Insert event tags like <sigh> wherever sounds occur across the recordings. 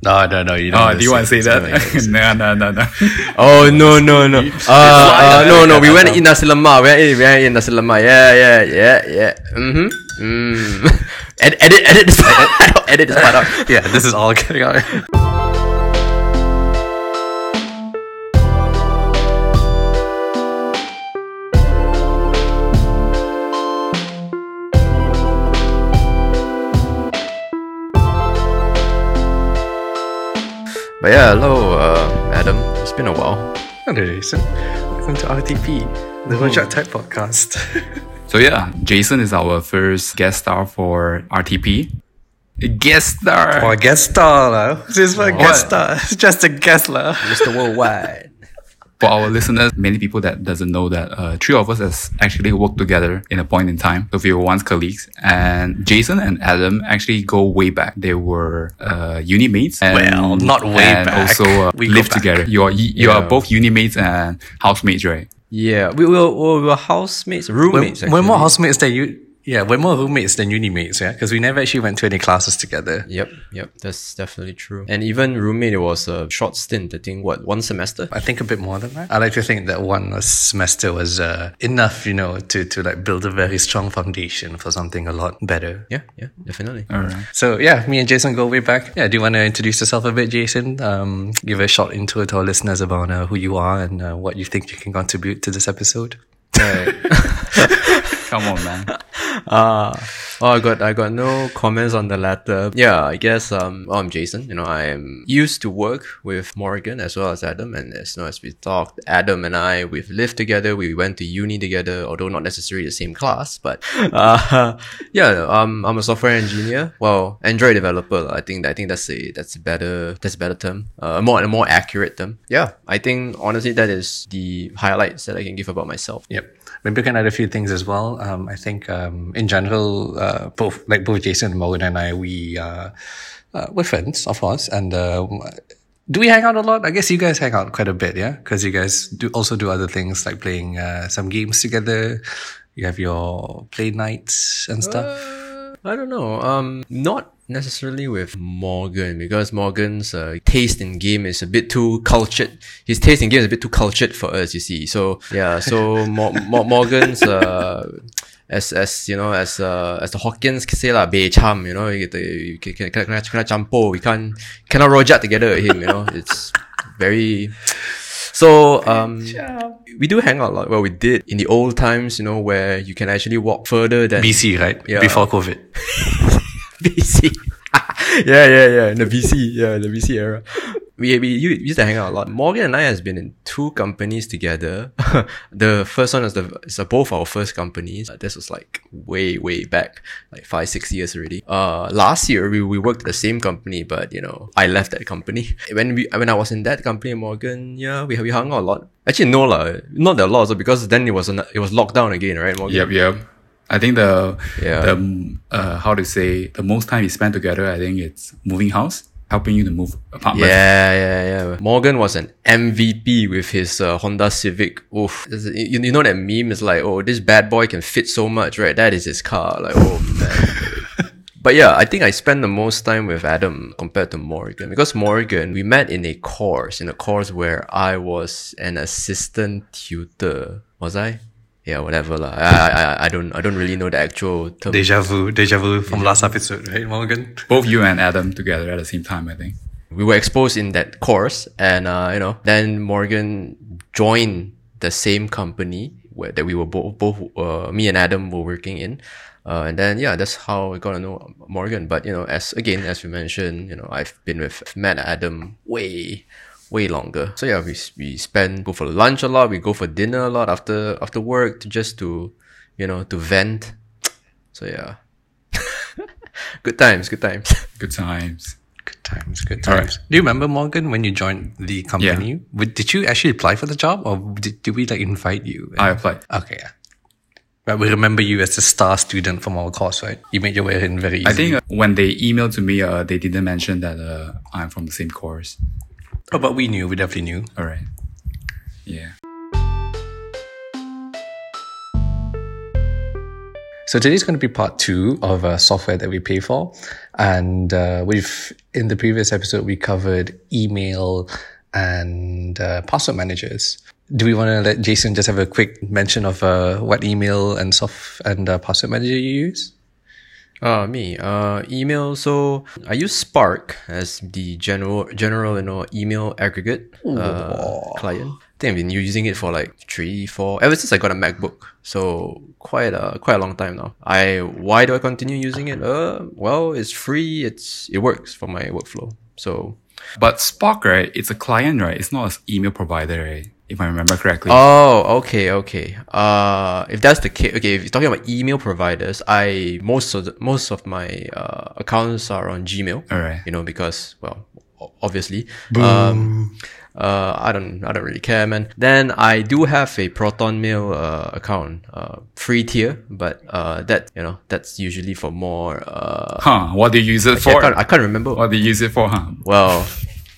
No, no, no. You don't. Oh, do you want to say that? <laughs> no, no, no, no. <laughs> Oh no no no. Uh, uh, no no. We went eat nasi lemak. We went eat, we went eat nasi lemak. Yeah yeah yeah yeah. Mhm. Mm. <laughs> edit edit edit this part out. Edit this part out. yeah, this is all getting out. But yeah, hello, uh, Adam. It's been a while. Hello, Jason. Welcome to RTP, the Rojak Type Podcast. So yeah, Jason is our first guest star for RTP. Guest star. or a guest star, lah. This is my guest star. It's <laughs> just a guest, star. Mr. Worldwide. For our listeners, many people that doesn't know that uh, three of us has actually worked together in a point in time. So we were once colleagues, and Jason and Adam actually go way back. They were uh, uni mates. And, Well, not way and back. Also uh, We go lived together. You are you are Yeah. both uni mates and housemates, right? Yeah, we were, we were housemates, We're, roommates. we're more housemates than you. Yeah, we're more roommates than uni mates, yeah? Because we never actually went to any classes together. Yep, yep, that's definitely true. And even roommate, it was a short stint. I think what one semester. I think a bit more than that. I like to think that one semester was uh, enough, you know, to, to like build a very strong foundation for something a lot better. Yeah, yeah, definitely. All right. So yeah, me and Jason go way back. Yeah, do you want to introduce yourself a bit, Jason? Um, give a short intro to our listeners about uh, who you are and uh, what you think you can contribute to this episode. <laughs> Come on, man. Uh, <laughs> oh, I got I got no comments on the latter. Yeah, I guess um, well, I'm Jason. You know, I am used to work with Morgan as well as Adam, and as you know, as we talked, Adam and I we've lived together. We went to uni together, although not necessarily the same class. But <laughs> uh, yeah, um, I'm a software engineer. Well, Android developer. I think I think that's a that's a better that's a better term. Uh, a more a more accurate term. Yeah, I think honestly that is the highlights that I can give about myself. Yep. Maybe we can add a few things as well. Um, I think um, in general, uh, both like both Jason and Morgan and I, we uh, uh, we're friends, of course. And uh, do we hang out a lot? I guess you guys hang out quite a bit, yeah, because you guys do also do other things like playing uh, some games together. You have your play nights and stuff. Uh, I don't know. Um, not necessarily with Morgan because Morgan's uh, taste in game is a bit too cultured. His taste in game is a bit too cultured for us, you see. So yeah, so <laughs> Mo- Mo- Morgan's uh, as as you know as uh, as the Hokkiens say lah, be cham. You know, you get the you can can can can champo. We can't cannot rojak together with him. You know, it's very. So um, we do hang out a lot. Well, we did in the old times, you know, where you can actually walk further than BC, right? Yeah. Before COVID. <laughs> BC. <laughs> yeah, yeah, yeah. In the BC, yeah, the BC era. We, we used to hang out a lot. Morgan and I has been in two companies together. <laughs> the first one is the is both our first companies. Uh, this was like way way back, like five six years already. Uh, last year we, we worked at the same company, but you know I left that company. <laughs> When we when I was in that company, Morgan, yeah, we we hung out a lot. Actually, no lah, not that lot also because then it was an, it was locked down again, right, Morgan? Yep, yep. I think the Yeah. the uh, how to say the most time we spent together. I think it's moving house, helping you to move apartment. Yeah, yeah, yeah. Morgan was an MVP with his uh, Honda Civic. Oof. You, you know that meme is like, oh, this bad boy can fit so much, right? That is his car. Like, oh man. <laughs> But yeah, I think I spent the most time with Adam compared to Morgan because Morgan, we met in a course, in a course where I was an assistant tutor. Was I? Yeah, whatever lah. I, I, I- I don't, I don't really know the actual term. Deja vu, deja vu from last episode, right, Morgan? Both you and Adam together at the same time. I think. we were exposed in that course and uh, you know then morgan joined the same company where that we were both both uh, me and adam were working in uh, and then yeah that's how i got to know morgan but you know as again as we mentioned you know i've been with matt and adam way way longer so yeah we, we spend go for lunch a lot we go for dinner a lot after after work to just to you know to vent so yeah <laughs> good times good times Good times. Good times, good All right. times. Do you remember Morgan when you joined the company? Would- Did you actually apply for the job, or did, did we like invite you? I applied. okay, yeah. But we remember you as a star student from our course, right? You made your way in very easy. I think uh, when they emailed to me, uh, they didn't mention that uh, I'm from the same course. Oh, but we knew. We definitely knew. All right. Yeah. So today's going to be part two of uh, software that we pay for. And uh, we've, in the previous episode, we covered email and uh, password managers. Do we want to let Jason just have a quick mention of uh, what email and soft and uh, password manager you use? Uh, me, uh, email. So I use Spark as the general, general, you know, email aggregate, uh, client. I think I've been using it for like three, four, ever since I got a MacBook. So quite a, quite a long time now. I, why do I continue using it? Uh, well, it's free. It's, it works for my workflow. So But Spark, right? It's a client, right? It's not an email provider, right? If I remember correctly. Oh, okay, okay. Uh, if that's the case, okay. If you're talking about email providers, I most of the, most of my uh, accounts are on Gmail. All right. You know, because well, obviously. Um, uh, I don't, I don't really care, man. Then I do have a Proton Mail uh, account, uh, free tier, but uh, that you know, that's usually for more. Uh, Huh? What do you use it I for? can't, I can't remember. What do you use it for, huh? Well,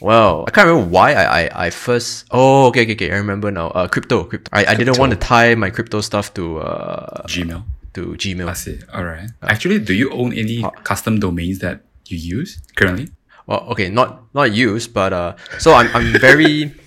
well, I can't remember why I, I, I first. Oh, okay, okay, okay. I remember now. Uh, crypto, crypto. I, I didn't want to tie my crypto stuff to uh Gmail. to Gmail. I see. All right. Actually, do you own any custom domains that you use currently? Well, okay, not not used, but uh, so I'm I'm very. <laughs>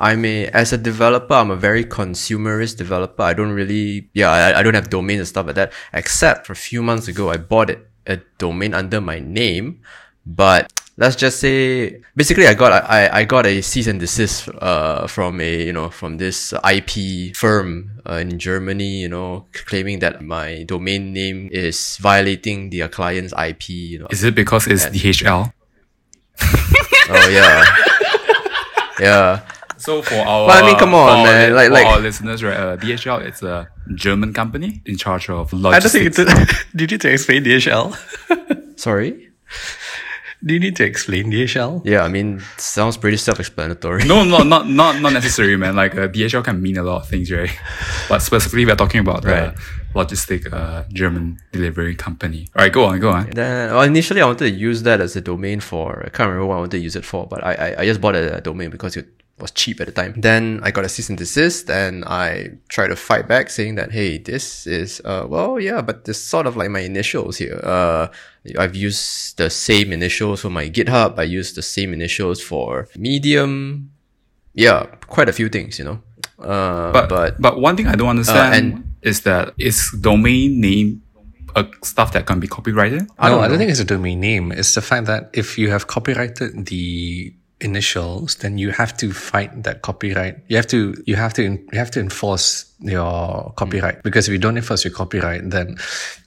I'm a as a developer. I'm a very consumerist developer. I don't really, yeah, I, I don't have domains and stuff like that. Except for a few months ago, I bought it a domain under my name, but let's just say basically I got I, I got a cease and desist uh from a you know from this IP firm uh, in Germany you know claiming that my domain name is violating their client's IP you know Is it because it's DHL? <laughs> oh yeah yeah So for our, But I mean, come on, for our man, li- like- for like- our listeners, right? Uh, DHL it's a German company in charge of logistics I don't logistics. think it's. <laughs> do you need to explain DHL? sorry <laughs> do you need to explain DHL? yeah I mean sounds pretty self-explanatory no, no, not <laughs> not not necessary, man. Like uh, DHL can mean a lot of things, right? But specifically, we're talking about Right. the logistic uh, German delivery company. All right, go on, go on. Then well, initially I wanted to use that as a domain for I can't remember what I wanted to use it for, but I I, I just bought a, domain because it was cheap at the time. Then I got a cease and desist, and I tried to fight back, saying that hey, this is uh well yeah, but this sort of like my initials here. Uh, I've used the same initials for my GitHub. I used the same initials for Medium. Yeah, quite a few things, you know. Uh, But but but one thing I don't understand and- is that is domain name uh, stuff that can be copyrighted. I don't I don't think it's a domain name. It's the fact that if you have copyrighted the initials, then you have to fight that copyright. You have to, you have to, you have to enforce your copyright because if you don't enforce your copyright, then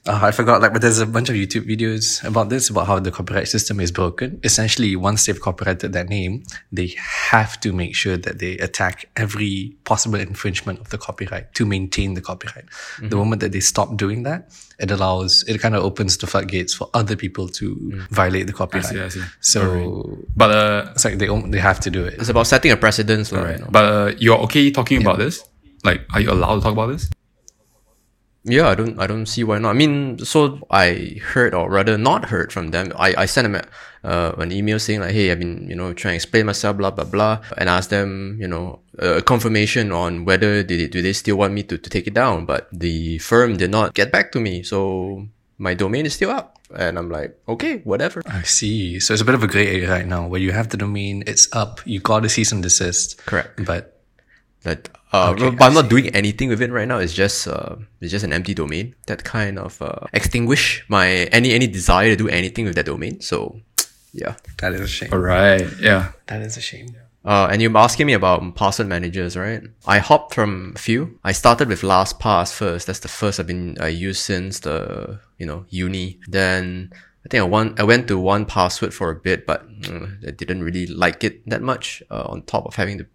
uh, I forgot. Like, but there's a bunch of YouTube videos about this about how the copyright system is broken. Essentially, once they've copyrighted that name, they have to make sure that they attack every possible infringement of the copyright to maintain the copyright. The moment that they stop doing that, it allows it kind of opens the floodgates for other people to violate the copyright. see, I see. So But uh, it's like they they have to do it. it's about setting a precedence, lah, you but uh, you're okay talking about this? Like, are you allowed to talk about this? Yeah, I don't I don't see why not. I mean, so I heard or rather not heard from them. I, I sent them a, uh, an email saying like, hey, I've been, you know, trying to explain myself, blah, blah, blah, and ask them, you know, a confirmation on whether they, do they still want me to, to take it down. But the firm did not get back to me. So my domain is still up. And I'm like, okay, whatever. I see. So it's a bit of a gray area right now where you have the domain, it's up, you got a cease and desist. Correct. But That uh, Okay, but I'm not doing anything with it right now. It's just uh, it's just an empty domain that kind of uh, extinguish my any any desire to do anything with that domain. So <tsk> yeah. that is a shame. All right, yeah. That is a shame. Uh, and you're asking me about password managers, right? I hopped from a few. I started with LastPass first. That's the first I've been I used since the you know uni. Then I think I went I went to 1Password for a bit, but mm, I didn't really like it that much. Uh, on top of having to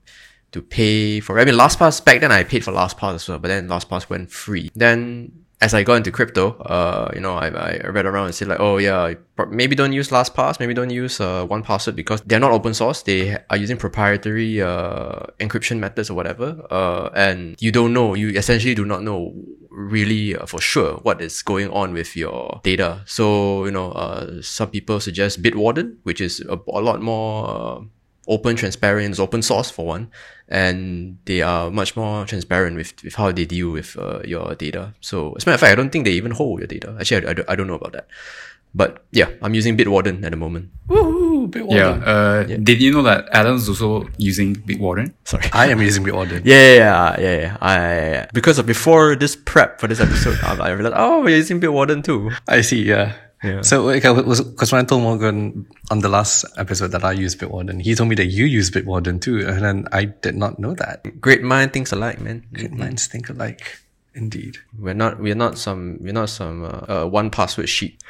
to pay for. I mean, LastPass back then I paid for LastPass as well, but then LastPass went free. Then as I got into crypto, uh, you know, I, I read around and said like, oh yeah, maybe don't use LastPass, maybe don't use uh, 1Password because they're not open source. They are using proprietary uh, encryption methods or whatever, uh, and you don't know. You essentially do not know really uh, for sure what is going on with your data. So you know, uh, some people suggest Bitwarden, which is a, a lot more. Open, transparent, it's open source for one, and they are much more transparent with, with how they deal with uh, your data. So, as a matter of fact, I don't think they even hold your data. Actually, I, I, don't, I don't know about that. But yeah, I'm using Bitwarden at the moment. Woohoo, Bitwarden. Yeah. Uh, Did you know that Adam's also using Bitwarden? Sorry. I am using Bitwarden. <laughs> Yeah, yeah, yeah, yeah. I because of before this prep for this episode, <laughs> I, I realized oh, we're using Bitwarden too. I see, yeah. Yeah. So, like, I was because when I told Morgan on the last episode that I use Bitwarden, he told me that you use Bitwarden too, and then I did not know that. Great mind thinks alike, man. Good minds think alike, indeed. We're not we're not some we're not some uh, uh, 1Password sheet.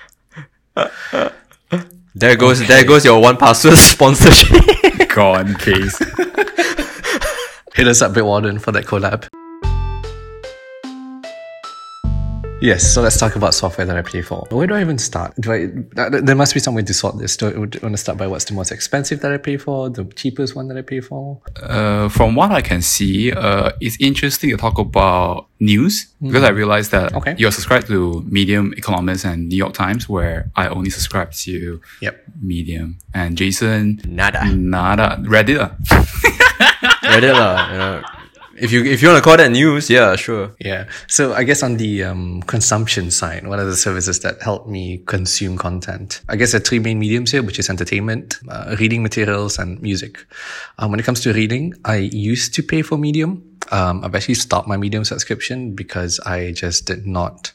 <laughs> there goes there goes your 1Password <laughs> sponsorship. Gone case. <laughs> Hit us up, Bitwarden, for that collab. Yes, so let's talk about software that I pay for. Where do I even start? Do I? There must be some way to sort this. Do I want to start by what's the most expensive that I pay for, the cheapest one that I pay for? Uh, from what I can see, uh, it's interesting to talk about news because I realized that Okay. you're subscribed to Medium, Economist, and New York Times, where I only subscribe to Yep. Medium. And Jason, Nada. nada, Reddit. <laughs> Reddit. You know. If you if you want to call that news, yeah, sure. Yeah. So I guess on the um, consumption side, what are the services that help me consume content? I guess there are three main mediums here, which is entertainment, uh, reading materials, and music. Um, when it comes to reading, I used to pay for Medium. Um, I've actually stopped my Medium subscription because I just did not.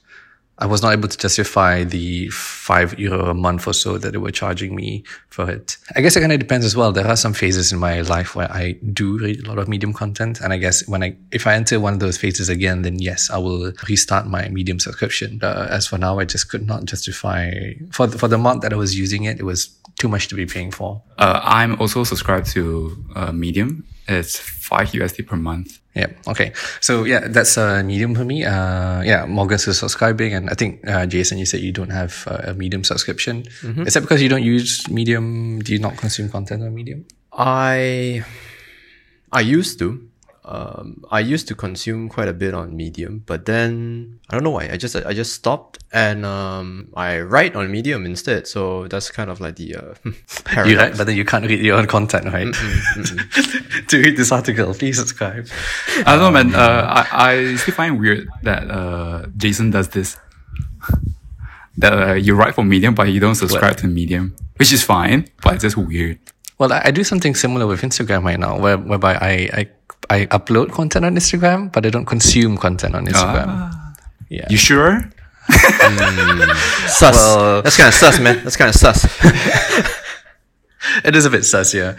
I was not able to justify the five euro a month or so that they were charging me for it. I guess it kind of depends as well. There are some phases in my life where I do read a lot of Medium content, and I guess when I if I enter one of those phases again, then yes, I will restart my Medium subscription. Uh, as for now, I just could not justify for the, for the month that I was using it. It was too much to be paying for. Uh, I'm also subscribed to uh, Medium. It's five USD per month. Yeah. Okay. So yeah, that's a uh, medium for me. Uh, yeah, Morgan's is subscribing, and I think uh, Jason, you said you don't have uh, a medium subscription. Is that because you don't use medium? Do you not consume content on medium? I I used to. Um, I used to consume quite a bit on Medium, but then I don't know why. I just I just stopped and um, I write on Medium instead. So that's kind of like the uh, <laughs> You paradox. write, but then you can't read your own content, right? <laughs> to read this article, please subscribe. I don't know, man. Uh, I, I still find weird that uh, Jason does this. <laughs> that uh, you write for Medium, but you don't subscribe to Medium, which is fine, but it's just weird. Well, I, I do something similar with Instagram right now, where, whereby I, I I upload content on Instagram, but I don't consume content on Instagram. Ah. yeah. You sure? <laughs> Hmm. sus. Well- that's kind of sus, man. That's kind of sus. <laughs> it is a bit sus, yeah.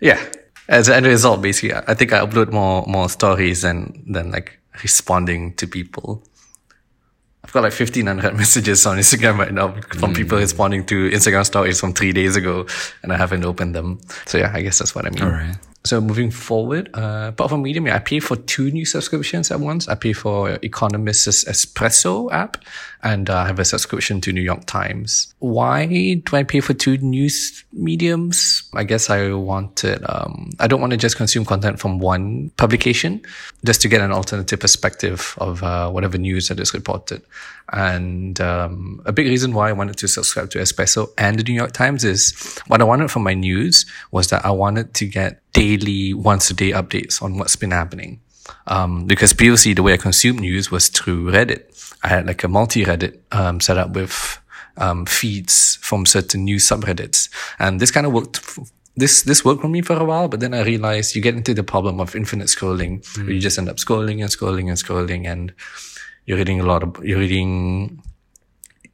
Yeah. As an end result, basically, I think I upload more more stories than than like responding to people. I've got like fifteen hundred <laughs> messages on Instagram right now from hmm. people responding to Instagram stories from three days ago, and I haven't opened them. So yeah, I guess that's what I mean. All right. So moving forward, uh, apart from Medium, yeah, I pay for two new subscriptions at once. I pay for Economist's Espresso app, and uh, I have a subscription to New York Times. Why do I pay for two news mediums? I guess I wanted, um, I don't want to just consume content from one publication, just to get an alternative perspective of uh, whatever news that is reported. And um, a big reason why I wanted to subscribe to Espresso and the New York Times is what I wanted from my news was that I wanted to get daily, once a day updates on what's been happening. Um, because previously the way I consumed news was through Reddit. I had like a multi-Reddit um, set up with um, feeds from certain news subreddits, and this kind of worked. f- This this worked for me for a while, but then I realized you get into the problem of infinite scrolling, where you just end up scrolling and scrolling and scrolling, and you're reading a lot of you're reading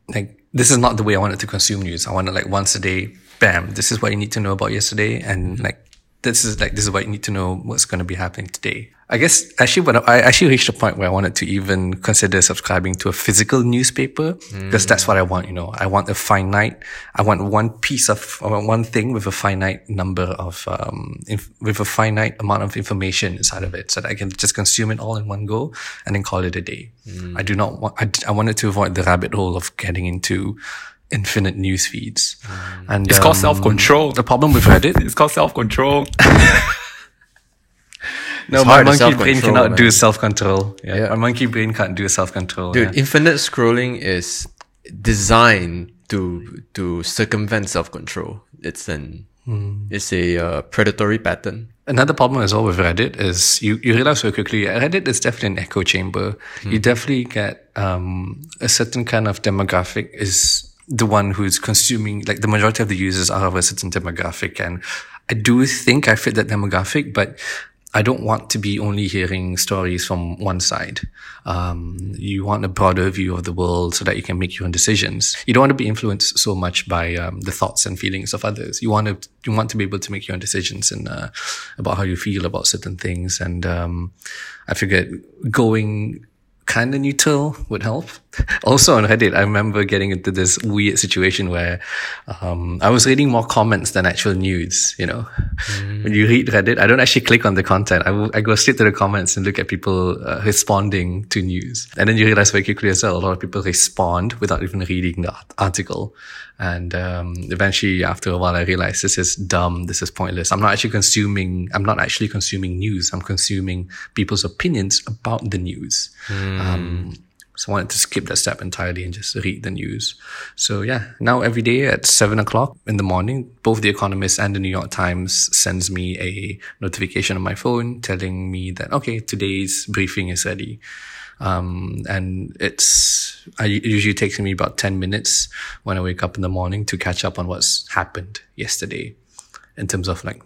like this is not the way I wanted to consume news. I wanted like once a day, bam, this is what you need to know about yesterday, and like this is like this is what you need to know what's going to be happening today. I guess actually, when I actually reached a point where I wanted to even consider subscribing to a physical newspaper because that's what I want. You know, I want a finite, I want one piece of, I want one thing with a finite number of, um, inf- with a finite amount of information inside of it, so that I can just consume it all in one go and then call it a day. I do not want. I, d- I wanted to avoid the rabbit hole of getting into infinite news feeds. And It's called um, self-control. The problem with Reddit It's called self-control. <laughs> No, It's my monkey brain cannot man. do self control. Yeah. Yeah. my monkey brain can't do self control. Dude, infinite scrolling is designed to to circumvent self control. It's an It's a uh, predatory pattern. Another problem as well with Reddit is you, you realize very quickly Reddit is definitely an echo chamber. You definitely get um, a certain kind of demographic is the one who's consuming like the majority of the users are of a certain demographic and I do think I fit that demographic, but I don't want to be only hearing stories from one side. Um, you want a broader view of the world so that you can make your own decisions. You don't want to be influenced so much by um, the thoughts and feelings of others. You want to you want to be able to make your own decisions and uh, about how you feel about certain things. And um, I figured going kind of neutral would help. <laughs> Also on Reddit, I remember getting into this weird situation where um, I was reading more comments than actual news. You know, when you read Reddit, I don't actually click on the content. I, will, I go straight to the comments and look at people uh, responding to news. And then you realize very quickly as well, a lot of people respond without even reading the art- article. And um, eventually, after a while, I realized this is dumb. This is pointless. I'm not actually consuming. I'm not actually consuming news. I'm consuming people's opinions about the news. Um, so I wanted to skip that step entirely and just read the news. So yeah, now every day at seven o'clock in the morning, both The Economist and the New York Times sends me a notification on my phone telling me that okay, today's briefing is ready. Um, and it's, I, it usually takes me about 10 minutes when I wake up in the morning to catch up on what's happened yesterday in terms of like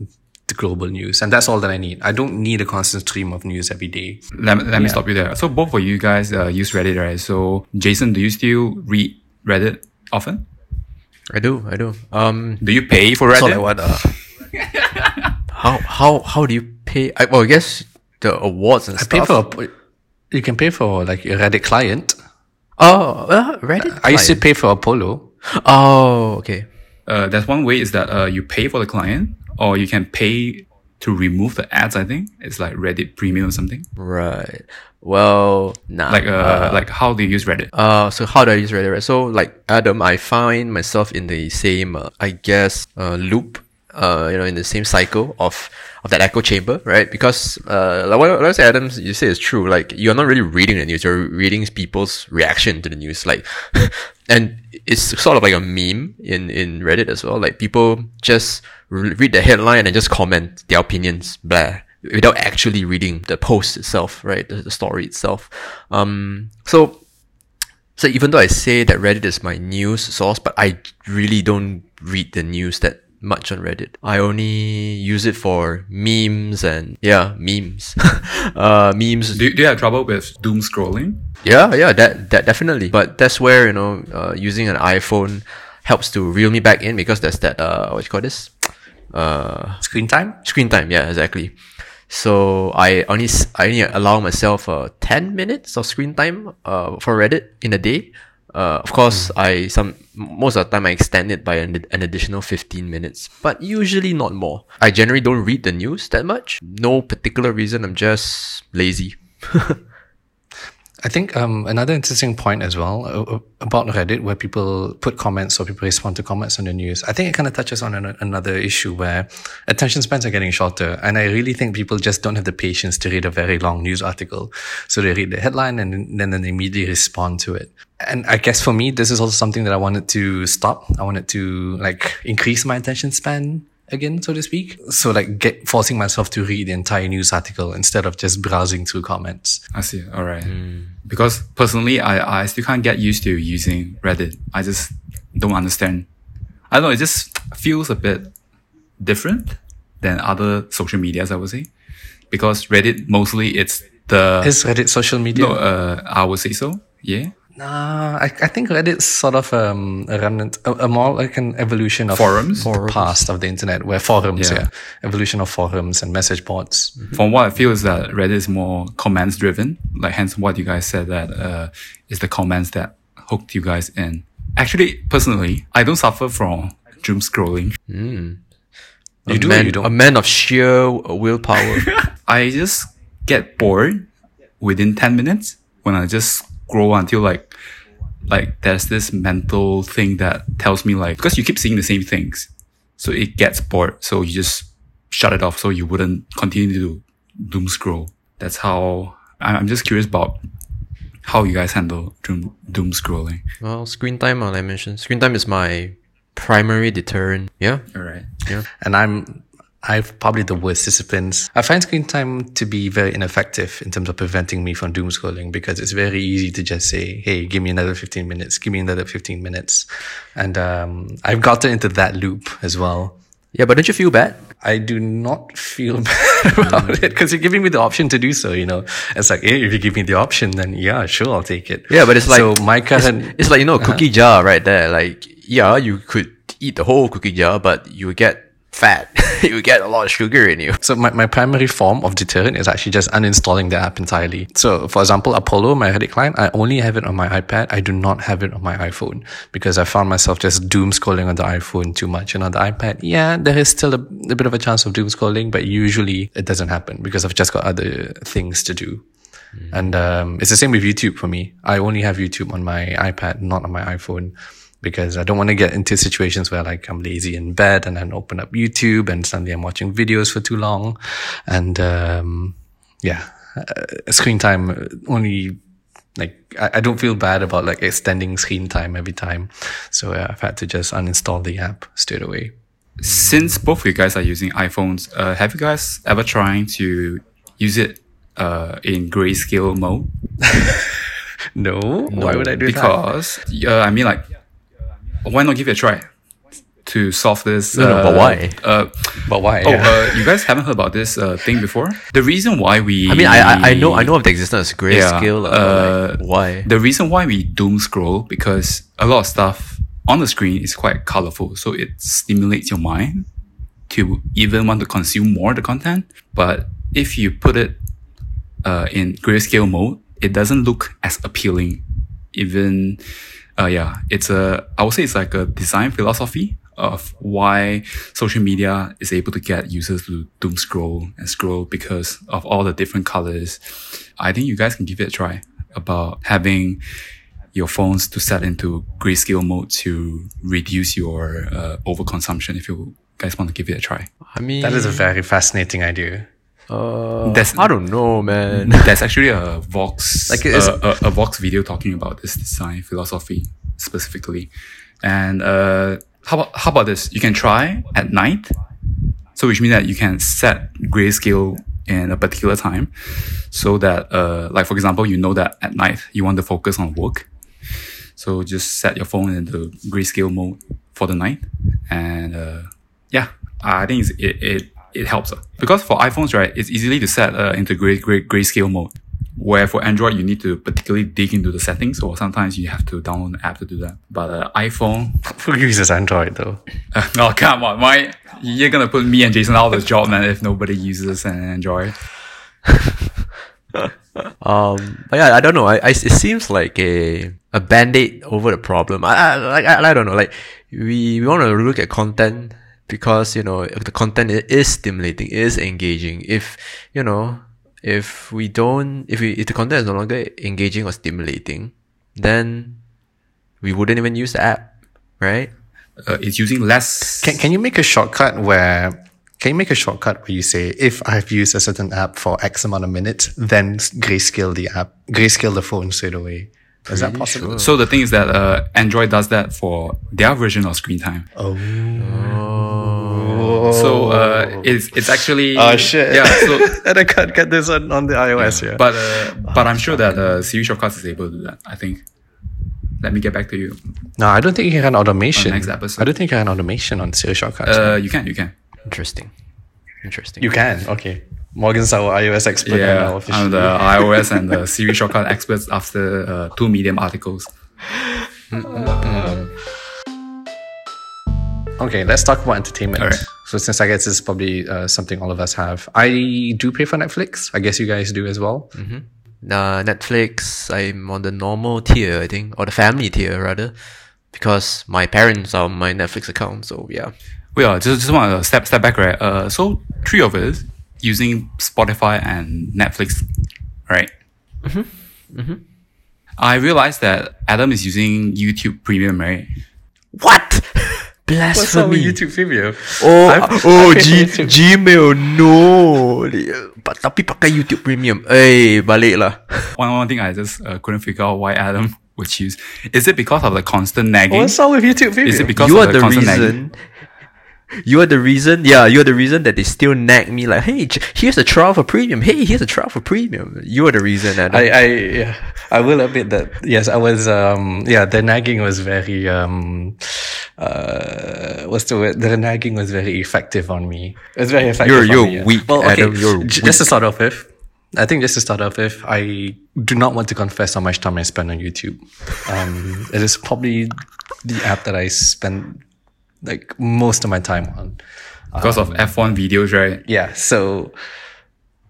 the global news. And that's all that I need. I don't need a constant stream of news every day. Let, let me stop you there. So both of you guys uh, use Reddit, right? So Jason, do you still read Reddit often? I do, I do. Um, Do you pay for Reddit? so like what? Uh, how how how do you pay? I, well, I guess the awards and I pay stuff. for, a, you can pay for like a Reddit client. oh, uh, Reddit. I used to pay for Apollo. Oh, okay. Uh, that's one way is that uh, you pay for the client, or you can pay to remove the ads. I think it's like Reddit Premium or something. Right. Well, nah. Like uh, like how do you use Reddit? Uh, so how do I use Reddit? So like Adam, I find myself in the same, uh, I guess, uh, loop. Uh, you know, in the same cycle of of that echo chamber, right? Because uh, like what, what I say, Adams, you say is true. Like you're not really reading the news; you're reading people's reaction to the news. Like, <laughs> and it's sort of like a meme in in Reddit as well. Like people just re- read the headline and just comment their opinions, blah without actually reading the post itself, right? The, the story itself. Um, so, so even though I say that Reddit is my news source, but I really don't read the news that much on Reddit. I only use it for memes and yeah, memes. <laughs> uh, memes. Do, do you have trouble with doom scrolling? Yeah, yeah, that that definitely. But that's where you know, uh, using an iPhone helps to reel me back in because there's that uh, what you call this, uh, Screen time? screen time. Yeah, exactly. So I only s- I only allow myself uh, ten minutes of screen time uh, for Reddit in a day. Uh, of course, I some most of the time I extend it by an, an additional fifteen minutes, but usually not more. I generally don't read the news that much. No particular reason. I'm just lazy. <laughs> I think um, another interesting point as well uh, uh, about Reddit, where people put comments or people respond to comments on the news. I think it kind of touches on an, another issue where attention spans are getting shorter, and I really think people just don't have the patience to read a very long news article. So they read the headline and then, then they immediately respond to it. And I guess for me, this is also something that I wanted to stop. I wanted to like increase my attention span again, so to speak. So like get forcing myself to read the entire news article instead of just browsing through comments. I see. All right. Because personally, I, I still can't get used to using Reddit. I just don't understand. I don't know. It just feels a bit different than other social medias, I would say. Because Reddit, mostly it's the, Is Reddit social media? no, uh, I would say so. Yeah. Nah, I, I think Reddit's sort of um, a remnant, a, a more like an evolution of Forums? the past of the internet, where forums, Yeah. yeah. evolution of forums and message boards. From what I feel is that Reddit is more comments driven. Like hence what you guys said that, uh, is the comments that hooked you guys in. Actually, personally, I don't suffer from doom scrolling. You a do man, you don't? a man of sheer willpower. <laughs> I just get bored within 10 minutes when I just scroll until like, like there's this mental thing that tells me like, because you keep seeing the same things. So it gets bored. So you just shut it off so you wouldn't continue to doom scroll. That's how I- I'm just curious about how you guys handle doom, doom scrolling. well, screen time, like I mentioned, screen time is my primary deterrent. Yeah. All right. Yeah. And I'm I've probably the worst disciplines. I find screen time to be very ineffective in terms of preventing me from doom scrolling because it's very easy to just say, "Hey, give me another fifteen minutes. Give me another fifteen minutes," and um, I've gotten into that loop as well. Yeah, but don't you feel bad? I do not feel <laughs> bad about it because you're giving me the option to do so. You know, it's like, hey, if you give me the option, then yeah, sure, I'll take it. Yeah, but it's like so my it's, current it's like you know a cookie jar right there. Like yeah, you could eat the whole cookie jar, but you get fat. <laughs> you get a lot of sugar in you. So my, my primary form of deterrent is actually just uninstalling the app entirely. So for example, Apollo, my Reddit client, I only have it on my iPad. I do not have it on my iPhone because I found myself just doom scrolling on the iPhone too much. And on the iPad, yeah, there is still a, a bit of a chance of doom scrolling, but usually it doesn't happen because I've just got other things to do. And um, it's the same with YouTube for me. I only have YouTube on my iPad, not on my iPhone because I don't want to get into situations where like I'm lazy in bed and then open up YouTube and suddenly I'm watching videos for too long. And, um, yeah, uh, screen time only like I, I don't feel bad about like extending screen time every time. So uh, I've had to just uninstall the app straight away. Since both of you guys are using iPhones, uh, have you guys ever tried to use it uh, in grayscale mode? <laughs> No, why would I do that? because uh, I mean, like, why not give it a try to solve this? No, no, uh, but why? Uh, But why? oh, uh, you guys haven't heard about this uh, thing before? The reason why we I mean, I I, know I know of the existence of grayscale. Yeah, uh, uh, like, why? The reason why we doom scroll because a lot of stuff on the screen is quite colorful, so it stimulates your mind to even want to consume more of the content. But if you put it uh, in grayscale mode, it doesn't look as appealing. Even, uh, yeah, it's a I would say it's like a design philosophy of why social media is able to get users to doom scroll and scroll because of all the different colors. I think you guys can give it a try about having your phones to set into grayscale mode to reduce your uh, overconsumption if you guys want to give it a try. I mean, that is a very fascinating idea. Uh, That's- I don't know, man. <laughs> There's actually a Vox Like, uh, a, a Vox video talking about this design philosophy specifically. And uh, how about how about this? You can try at night. So which means that you can set grayscale in a particular time, so that uh, like for example, you know that at night you want to focus on work. So just set your phone in the grayscale mode for the night, and uh, yeah, I think it it it helps uh. because for iPhones, right, it's easily to set uh, into gray, gray grayscale mode. Where for Android, you need to particularly dig into the settings, or sometimes you have to download an app to do that. But uh, iPhone, <laughs> Who uses Android though? <laughs> oh come on, why you're gonna put me and Jason out of the job, man? If nobody uses an Android, <laughs> Um, but yeah, I don't know. I, I it seems like a a band aid over the problem. I I, I I don't know. Like we we want to look at content because you know the content is stimulating, is engaging. If you know if we don't if we if the content is no longer engaging or stimulating, then we wouldn't even use the app, right? uh, it's using less. Can can you make a shortcut where can you make a shortcut where you say if I've used a certain app for X amount of minutes, then grayscale the app, grayscale the phone straight away? Is that possible? so the thing is that uh, Android does that for their version of screen time. Oh. So uh, it's it's actually Oh shit! yeah. So and <laughs> I can't get this on, on the iOS here. but uh, but I'm sure that uh, Siri shortcuts is able to do that. I think. Let me get back to you. no, I don't think you can run automation. On next episode. I don't think you can automation on Siri shortcuts. Uh, you can, you can. Interesting. Interesting. you can. Okay. Morgan's our iOS expert Yeah, officially. I'm the iOS and the Siri shortcut experts after uh, two Medium articles. <laughs> Okay, let's talk about entertainment. Alright. So since I guess this is probably uh, something all of us have, I do pay for Netflix. I guess you guys do as well. uh, Netflix, I'm on the normal tier, I think, or the family tier rather, because my parents are on my Netflix account. So yeah, Well, just just want to step step back, right? Uh, so three of us using Spotify and Netflix, right? Mm-hmm. I realized that Adam is using YouTube Premium, right? what? Blasphemy. <laughs> What's wrong with Blasphemy! YouTube Premium? Oh, <laughs> I'm- oh, I pay G, YouTube. Gmail, no. But tapi pakai YouTube Premium. Eh, balik lah. <laughs> One one thing I just uh, couldn't figure out why Adam would choose. Is it because of the constant nagging? What's wrong with YouTube Premium? Is it because you of are the, the constant nagging? You are the reason. Yeah, you are the reason that they still nag me like, hey, here's a trial for premium. Hey, here's a trial for premium. You are the reason. Adam. I, I yeah, I will admit that yes, I was um yeah, the nagging was very um uh what's the word? The nagging was very effective on me. It was very effective. You're- you're me, yeah. weak, Well, okay, Adam, you're j- weak. just to start off with, I think just to start off with, I do not want to confess how much time I spend on YouTube. Um, it is probably the app that I spend like most of my time on. Because of F1 videos, right? Yeah, so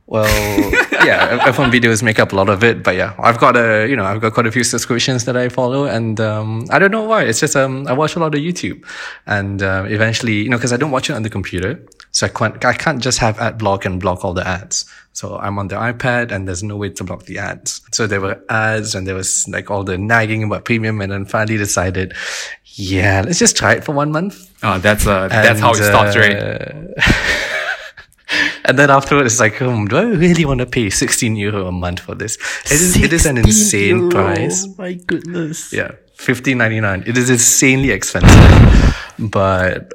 well, <laughs> yeah, F1 videos make up a lot of it, but yeah, I've got a you know I've got quite a few subscriptions that I follow, and um, I don't know why. It's just um, I watch a lot of YouTube, and uh, eventually you know because I don't watch it on the computer, so I can't I can't just have ad block and block all the ads. So I'm on the iPad, and there's no way to block the ads. So there were ads, and there was like all the nagging about premium, and then finally decided, yeah, let's just try it for one month. Uh, that's uh, that's how it And, starts, right? uh, <laughs> and then afterwards, it's like, um, do I really want to pay 16 euro a month for this? It is, it is an insane euro, price. My goodness. Yeah, 15.99. It is insanely expensive. but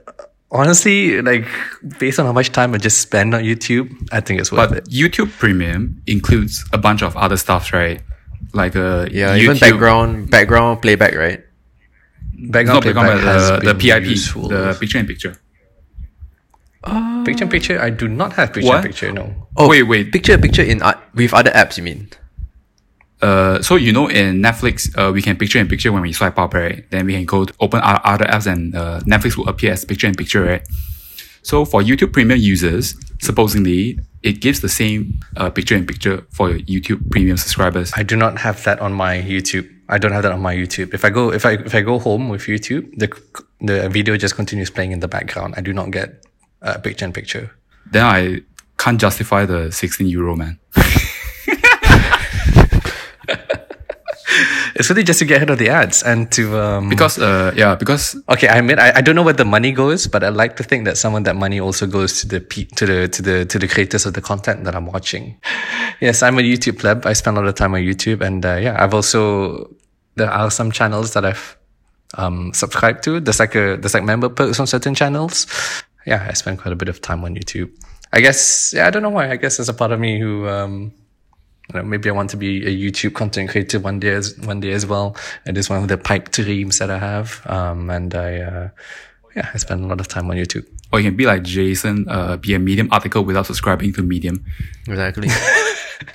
honestly, like, based on how much time I just spend on YouTube, I think it's worth But it. YouTube Premium includes a bunch of other stuff, right? Like uh, Yeah, YouTube, even background background playback, right? It's Background not playback but has uh, the PIP, useful. the picture in picture. Picture in picture, I do not have picture What? in picture, no. Oh, Wait, wait. Picture in picture in uh, with other apps. You mean? Uh, so you know in Netflix, uh, we can picture in picture when we swipe up, right? Then we can go to open our other apps and uh, Netflix will appear as picture in picture, right? So for YouTube Premium users, supposedly it gives the same uh, picture in picture for YouTube Premium subscribers. I do not have that on my YouTube. I don't have that on my YouTube. If I go if I if I go home with YouTube, the the video just continues playing in the background. I do not get uh, picture in picture. then I can't justify the 16 euro, man. <laughs> <laughs> It's really just to get ahead of the ads and to um. Because uh, yeah, because Okay, I mean I, I don't know where the money goes, but I like to think that some of that money also goes to the pe- to the to the to the creators of the content that I'm watching. <laughs> Yes, I'm a YouTube pleb. I spend a lot of time on YouTube, and uh, yeah, I've also there are some channels that I've um subscribed to. There's like a there's like member perks on certain channels. Yeah, I spend quite a bit of time on YouTube. I guess yeah, I don't know why. I guess there's a part of me who um you know, maybe I want to be a YouTube content creator one day as one day as well. It is one of the pipe dreams that I have. Um, and I, uh, yeah, I spend a lot of time on YouTube. or you can be like Jason, uh, be a Medium article without subscribing to Medium. Exactly. <laughs>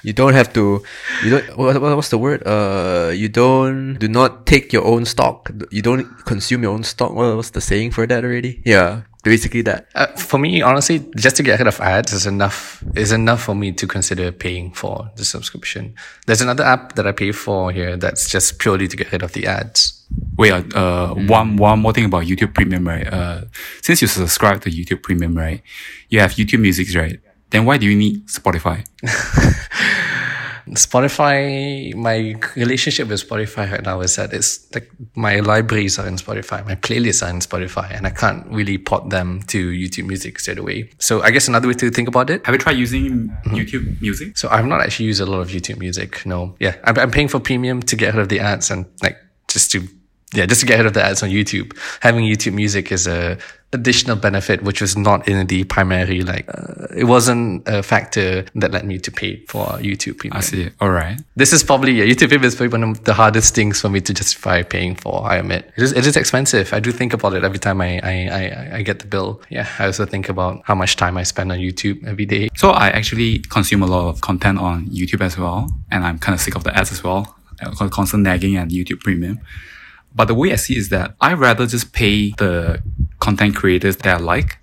you don't have to. You don't. What, what, what's the word? Uh, you don't. Do not take your own stock. You don't consume your own stock. What, what's the saying for that already? Yeah, basically that. Uh, for me, honestly, just to get ahead of ads is enough. Is enough for me to consider paying for the subscription. There's another app that I pay for here that's just purely to get ahead of the ads. Wait, uh, uh, one one more thing about YouTube Premium, right? Uh, since you subscribe to YouTube Premium, right, you have YouTube Music, right? Then why do you need Spotify? <laughs> Spotify, my relationship with Spotify right now is that it's like my libraries are in Spotify, my playlists are in Spotify, and I can't really port them to YouTube Music straight away. So I guess another way to think about it. Have you tried using mm-hmm. YouTube Music? So I've not actually used a lot of YouTube Music. No, yeah, I'm, I'm paying for premium to get rid of the ads and like just to yeah just to get ahead of the ads on YouTube. Having YouTube Music is a additional benefit which was not in the primary like uh, it wasn't a factor that led me to pay for YouTube Premium. I see. All right. This is probably yeah, YouTube Premium is probably one of the hardest things for me to justify paying for. I admit it is it is expensive. I do think about it every time I I, I, I get the bill. Yeah, I also think about how much time I spend on YouTube every day. So I actually consume a lot of content on YouTube as well, and I'm kind of sick of the ads as well, constant nagging and YouTube Premium. But the way I see it is that I rather just pay the content creators that I like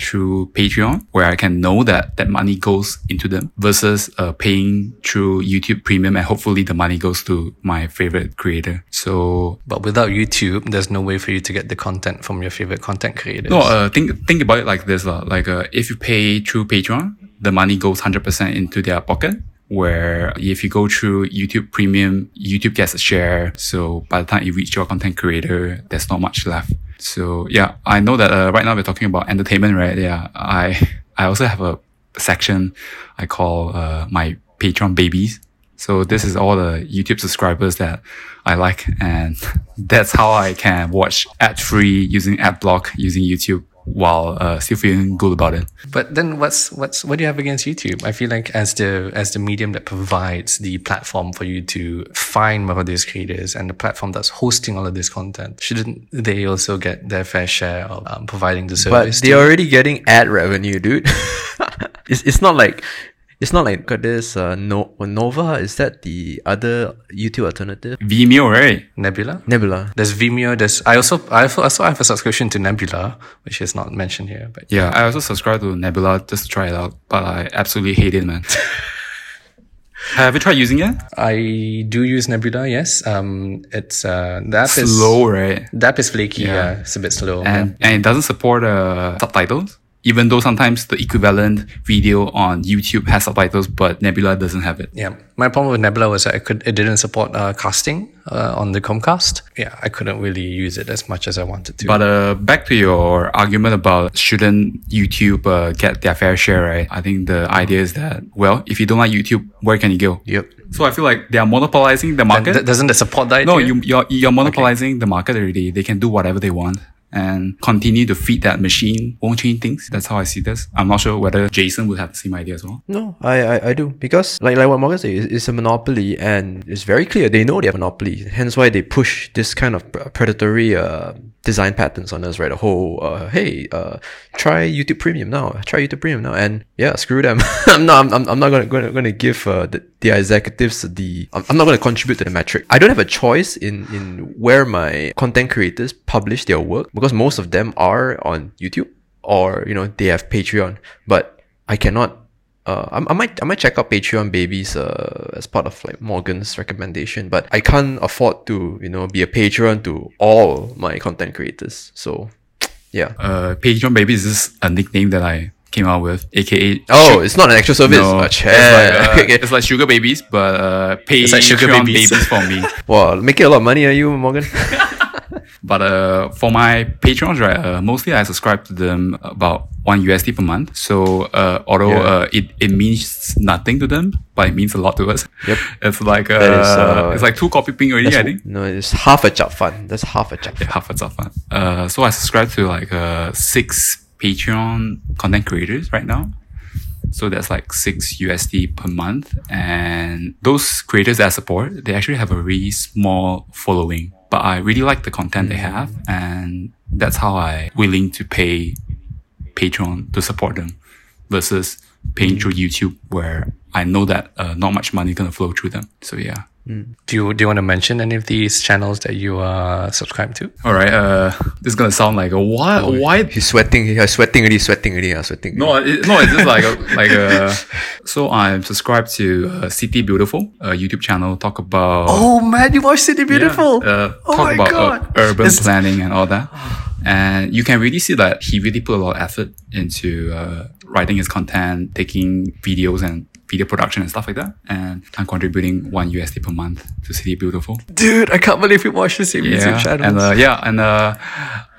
through Patreon, where I can know that that money goes into them versus uh, paying through YouTube Premium and hopefully the money goes to my favorite creator. So But without YouTube, there's no way for you to get the content from your favorite content creators. No, uh, think think about it like this, lah. Like, uh, if you pay through Patreon, the money goes hundred percent into their pocket. Where if you go through YouTube Premium, YouTube gets a share. So by the time you reach your content creator, there's not much left. So yeah, I know that uh, right now we're talking about entertainment, right? Yeah, I <laughs> I also have a section I call uh, my Patreon babies. So this is all the YouTube subscribers that I like. And <laughs> that's how I can watch ad free using ad block using YouTube while uh, still feeling good about it. But then what's what's what do you have against YouTube? I feel like as the as the medium that provides the platform for you to find more of these creators and the platform that's hosting all of this content, shouldn't they also get their fair share of um, providing the service? But service? they're to- already getting ad revenue, dude. <laughs> it's, it's not like it's not like got this uh, no- Nova. Is that the other YouTube alternative? Vimeo, right? Nebula. Nebula. There's Vimeo. There's I also I also also have a subscription to Nebula, which is not mentioned here. But Yeah, I also subscribe to Nebula just to try it out, but I absolutely hate it, man. <laughs> Have you tried using it? I do use Nebula. Yes. Um, it's uh, the app is Slow, right? The app is flaky. Yeah. Yeah, it's a bit slow. And, and it doesn't support uh, subtitles. Even though sometimes the equivalent video on YouTube has subtitles, but Nebula doesn't have it. Yeah, my problem with Nebula was that I could it didn't support uh, casting uh, on the Chromecast. Yeah, I couldn't really use it as much as I wanted to. But uh, back to your argument about shouldn't YouTube uh, get their fair share, right? I think the idea is that, well, if you don't like YouTube, where can you go? Yep. So I feel like they are monopolizing the market. th- doesn't the support that? no, you, you're, you're monopolizing the market already. They can do whatever they want and continue to feed that machine. Won't change things. That's how I see this. I'm not sure whether Jason would have the same idea as well. No, I, I, I do because like like what Morgan said, it's, a monopoly and it's very clear they know they have a monopoly. Hence why they push this kind of predatory uh, design patterns on us, right? A whole uh, hey, uh, try YouTube Premium now, try YouTube Premium now, and yeah, screw them. <laughs> I'm not I'm, I'm not gonna gonna, gonna give uh, the, the executives the I'm, I'm not gonna contribute to the metric. I don't have a choice in in where my content creators publish their work because most of them are on YouTube or you know they have Patreon, but I cannot uh, I, I might I might check out Patreon babies uh, as part of like Morgan's recommendation, but I can't afford to you know be a patron to all my content creators. So <tsk> yeah. Uh, Patreon Babies is a nickname that I came out with, aka Oh, it's not an actual service. No, Oh, it's, like, uh, <laughs> Okay, it's like sugar babies, but uh, Patreon like sugar babies. babies for me. <laughs> Wow, making a lot of money, are you, Morgan? <laughs> But uh, for my patrons, right, uh, mostly I subscribe to them about one USD per month. So uh, although Yeah. uh, it, it means nothing to them, but it means a lot to us. Yep. <laughs> It's like uh, is, uh, it's like two kopi peng already. I think. no, it's half a job fund. That's half a job. Yeah, half a fun. Uh, so I subscribe to like uh, six Patreon content creators right now. So that's like six USD per month. And those creators that I support, they actually have a really small following. But I really like the content they have. And that's how I willing to pay Patreon to support them versus paying through YouTube where I know that uh, not much money gonna flow through them. So yeah. Do you do you want to mention any of these channels that you are subscribed to? All right. Uh, this is gonna sound like a what? Why He's sweating. He's sweating already. Sweating already. Uh, sweating. No, it, no, it's just like a, like a. So I'm subscribed to uh, City Beautiful, a YouTube channel. Talk about Oh man, you watch City Beautiful. Yeah, uh, oh talk my about god. Uh, urban It's- planning and all that. And you can really see that he really put a lot of effort into uh, writing his content, taking videos and video production and stuff like that. And I'm contributing one USD per month to City Beautiful. Dude, I can't believe you watched the same YouTube channel. And uh, yeah, and uh,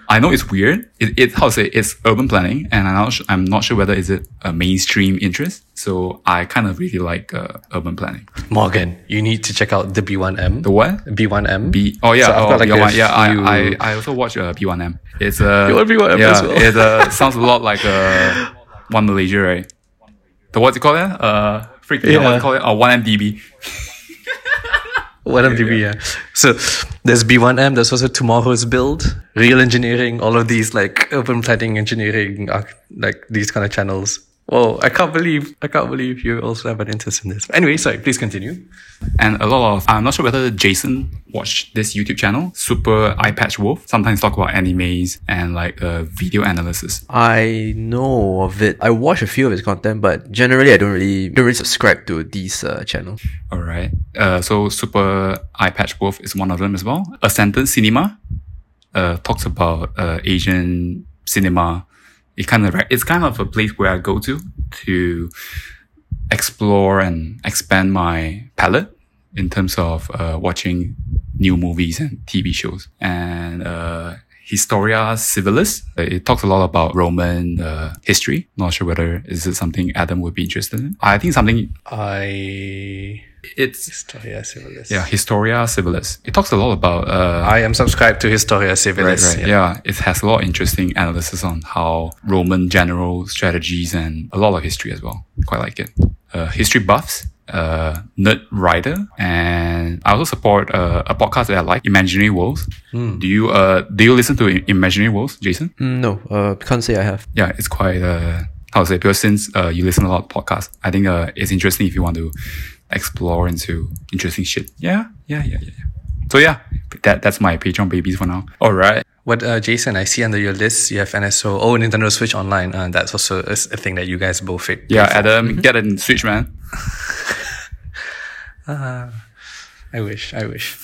I know it's weird. It, it how to say it's urban planning, and I'm not su- I'm not sure whether is it a mainstream interest. So I kind of really like uh, urban planning. Morgan, you need to check out the B1M. The what? B1M. B oh yeah So I've oh, got, like, B1, yeah I, few- I I also watch uh, B1M. It's uh You want B1M yeah as well? it uh, <laughs> sounds a lot like uh one Malaysia right. The what's it called? Uh, uh freaking yeah. Yeah. what's it called? Uh, one MDB. <laughs> One MDB, yeah. So there's B1M, there's also Tomorrow's Build, Real Engineering, all of these like urban planning engineering, like these kind of channels. Whoa, I can't believe, I can't believe you also have an interest in this. Anyway, sorry, please continue. And a lot of, I'm not sure whether Jason watched this YouTube channel, Super Eyepatch Wolf. Sometimes talk about animes and like uh, video analysis. I know of it. I watch a few of his content, but generally I don't really don't really subscribe to these uh, channels. All right. Uh, so Super Eyepatch Wolf is one of them as well. Accented Cinema uh, talks about uh, Asian cinema. It kind of it's kind of a place where I go to to explore and expand my palette in terms of uh, watching new movies and TV shows. And uh, Historia Civilis, it talks a lot about Roman uh, history. Not sure whether is it something Adam would be interested in. I think something I It's Historia Civilis. yeah, Historia Civilis. It talks a lot about uh, I am subscribed to Historia Civilis. Right, right. yeah. It has a lot of interesting analysis on how Roman general strategies and a lot of history as well. Quite like it. Uh, history buffs, uh, Nerd writer, and I also support uh, a podcast that I like, Imaginary Worlds. Do you uh do you listen to Imaginary Worlds, Jason? Mm, no, uh, can't say I have. Yeah, it's quite uh how to say because since uh you listen a lot of podcasts, I think uh it's interesting if you want to explore into interesting shit. Yeah, yeah, yeah, yeah. yeah. So yeah, that that's my Patreon babies for now. All right. What, uh, Jason, I see under your list, you have NSO. Oh, Nintendo Switch Online. Uh, that's also a, thing that you guys both fit. Yeah, Adam, get a Switch, man. <laughs> uh, I wish, I wish.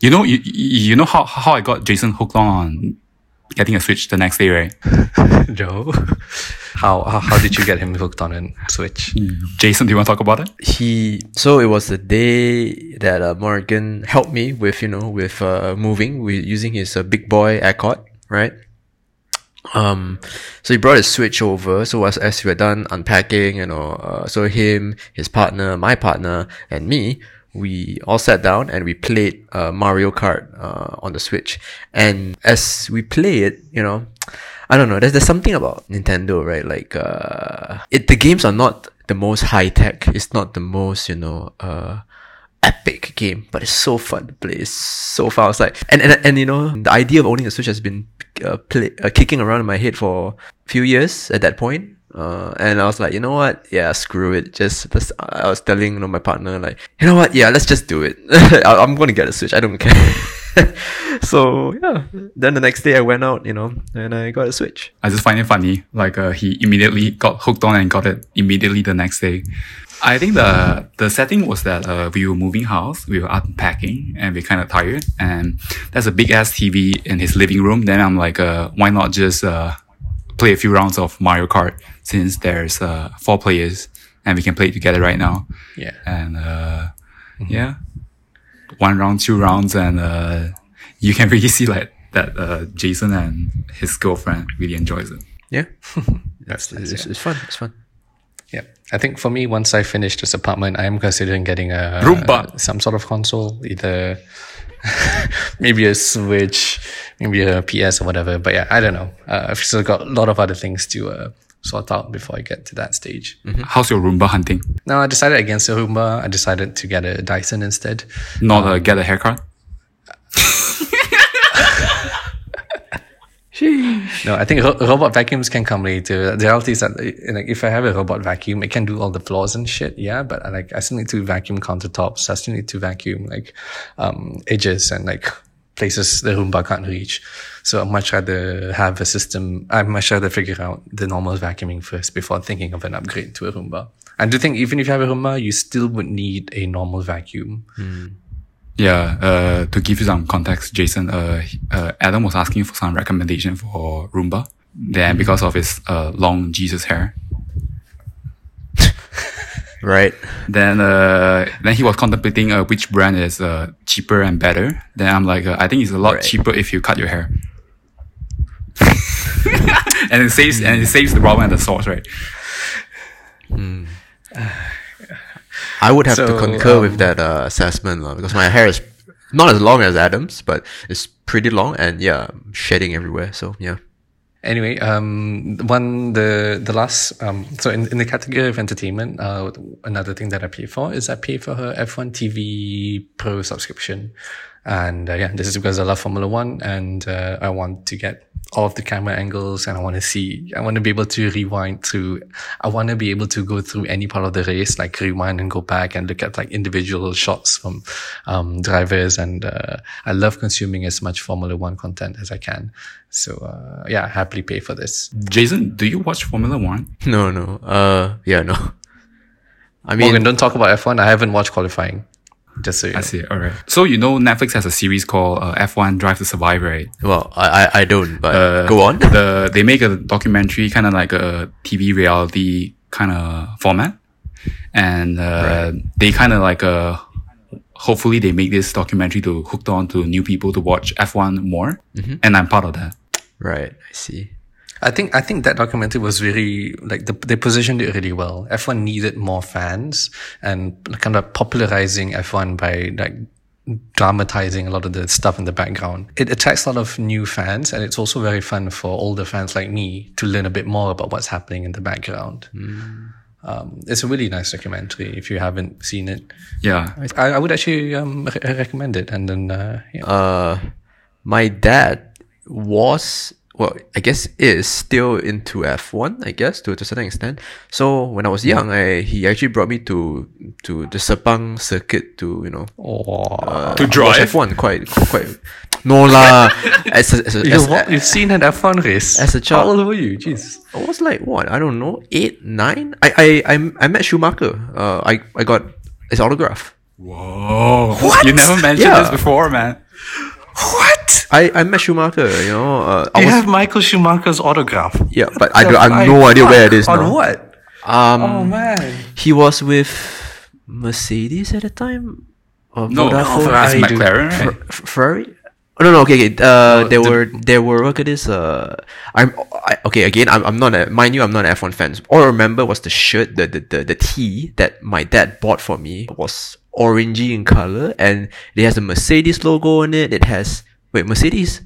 You know, you you know how how I got Jason hooked on getting a Switch the next day, right? <laughs> Joe, how, how how did you get him hooked on a Switch? Jason, do you want to talk about it? He so it was the day that uh, Morgan helped me with you know with uh, moving with using his uh, big boy Accord, right? Um, so he brought his switch over. So as as we were done unpacking, you know, uh, so him, his partner, my partner, and me, we all sat down and we played uh, Mario Kart uh, on the Switch. And as we play it, you know, I don't know. There's there's something about Nintendo, right? Like, uh, it the games are not the most high tech. It's not the most, you know, uh, epic game, but it's so fun to play. It's so fun. I was like, and, and, and you know, the idea of owning a Switch has been uh, play, uh, kicking around in my head for a few years at that point. Uh, and I was like, you know what? Yeah, screw it. Just, I was telling you know my partner like, you know what? Yeah, let's just do it. <laughs> I, I'm gonna get a Switch. I don't care. <laughs> so yeah, then the next day I went out, you know, and I got a Switch. I just find it funny. Like uh, he immediately got hooked on and got it immediately the next day. I think the the setting was that uh, we were moving house, we were unpacking, and we're kind of tired. And there's a big ass TV in his living room. Then I'm like, uh, why not just uh, play a few rounds of Mario Kart since there's uh, four players and we can play it together right now. Yeah. And uh, yeah, one round, two rounds, and uh, you can <laughs> really see like that uh, Jason and his girlfriend really enjoys it. Yeah, <laughs> That's, it's, that's it's fun. It's fun. Yeah. I think for me, once I finish this apartment, I am considering getting a Roomba. some sort of console, either <laughs> maybe a Switch, maybe a PS or whatever. But yeah, I don't know. Uh, I've still got a lot of other things to uh, sort out before I get to that stage. How's your Roomba hunting? No, I decided against a Roomba. I decided to get a Dyson instead. Not uh, get a haircut? <laughs> No, I think ro- robot vacuums can come later. The reality is that like if I have a robot vacuum, it can do all the floors and shit. Yeah, but like I still need to vacuum countertops. I still need to vacuum like um, edges and like places the Roomba can't reach. So I'd much rather have a system. I'd much rather figure out the normal vacuuming first before thinking of an upgrade to a Roomba. I do think even if you have a Roomba, you still would need a normal vacuum. Yeah, uh, to give you some context, Jason, uh, uh, Adam was asking for some recommendation for Roomba. Then because of his uh, long Jesus hair, Right. then uh, then he was contemplating uh, which brand is uh, cheaper and better. Then I'm like, uh, I think it's a lot Right. cheaper if you cut your hair. <laughs> and it saves and it saves the problem and the source, right? I would have to So, concur with um, that uh, assessment lah, because my hair is not as long as Adam's, but it's pretty long and yeah, shedding everywhere. So yeah. Anyway, um, one the the last um, so in, in the category of entertainment, uh, another thing that I pay for is I pay for her F1 TV Pro subscription, and uh, yeah, this is because I love Formula One and uh, I want to get all of the camera angles and I want to see, I want to be able to rewind to, I want to be able to go through any part of the race, like rewind and go back and look at like individual shots from um, drivers, and uh, I love consuming as much Formula One content as I can. So uh, yeah, I happily pay for this. Jason, do you watch Formula One? <laughs> No, no. Uh, yeah, no. I mean, Morgan, don't talk about F1. I haven't watched qualifying. Just so you know. I see. All right. So you know Netflix has a series called uh, F1 Drive to Survive, right? well, I, I, I don't, but Uh, go on. The they make a documentary, kind of like a TV reality kind of format, and uh, they kind of like uh, hopefully they make this documentary to hook on to new people to watch F1 more, and I'm part of that. Right, I see. I think I think that documentary was really like the, they positioned it really well. F1 needed more fans and kind of popularizing F1 by like dramatizing a lot of the stuff in the background. It attracts a lot of new fans and it's also very fun for older fans like me to learn a bit more about what's happening in the background. Um, it's a really nice documentary if you haven't seen it. Yeah. I, I would actually um, re- recommend it. And then, uh, yeah. Uh, my dad was well, I guess is still into F1, I guess, to, to a certain extent. So when I was young, I, he actually brought me to to the Sepang circuit to, you know, uh, To drive? F1 quite quite no lah. <laughs> as a, as a, You've, as, wa- you've seen an F1 race as a child- How old were you? Jeez. I was like what I don't know eight nine. I I I, I met Schumacher. Uh, I I got his autograph. Whoa. What? You never mentioned Yeah. this before, man. What? I, I met Schumacher. You know, uh, I You was have Michael Schumacher's autograph. yeah, but I, don't, I have no idea where it is On now. what? Um, Oh man. he was with Mercedes at the time. Or No, Vodafone? it's Ferrari. McLaren, right? Fer- Ferrari. Oh, no, no, okay, okay. Uh, there were, there were. Look at this. Uh, I'm I, okay. Again, I'm, I'm not a. Mind you, I'm not an F1 fan. All I remember was the shirt, the, the, the, the tee that my dad bought for me was orangey in color, and it has a Mercedes logo on it. It has wait, Mercedes.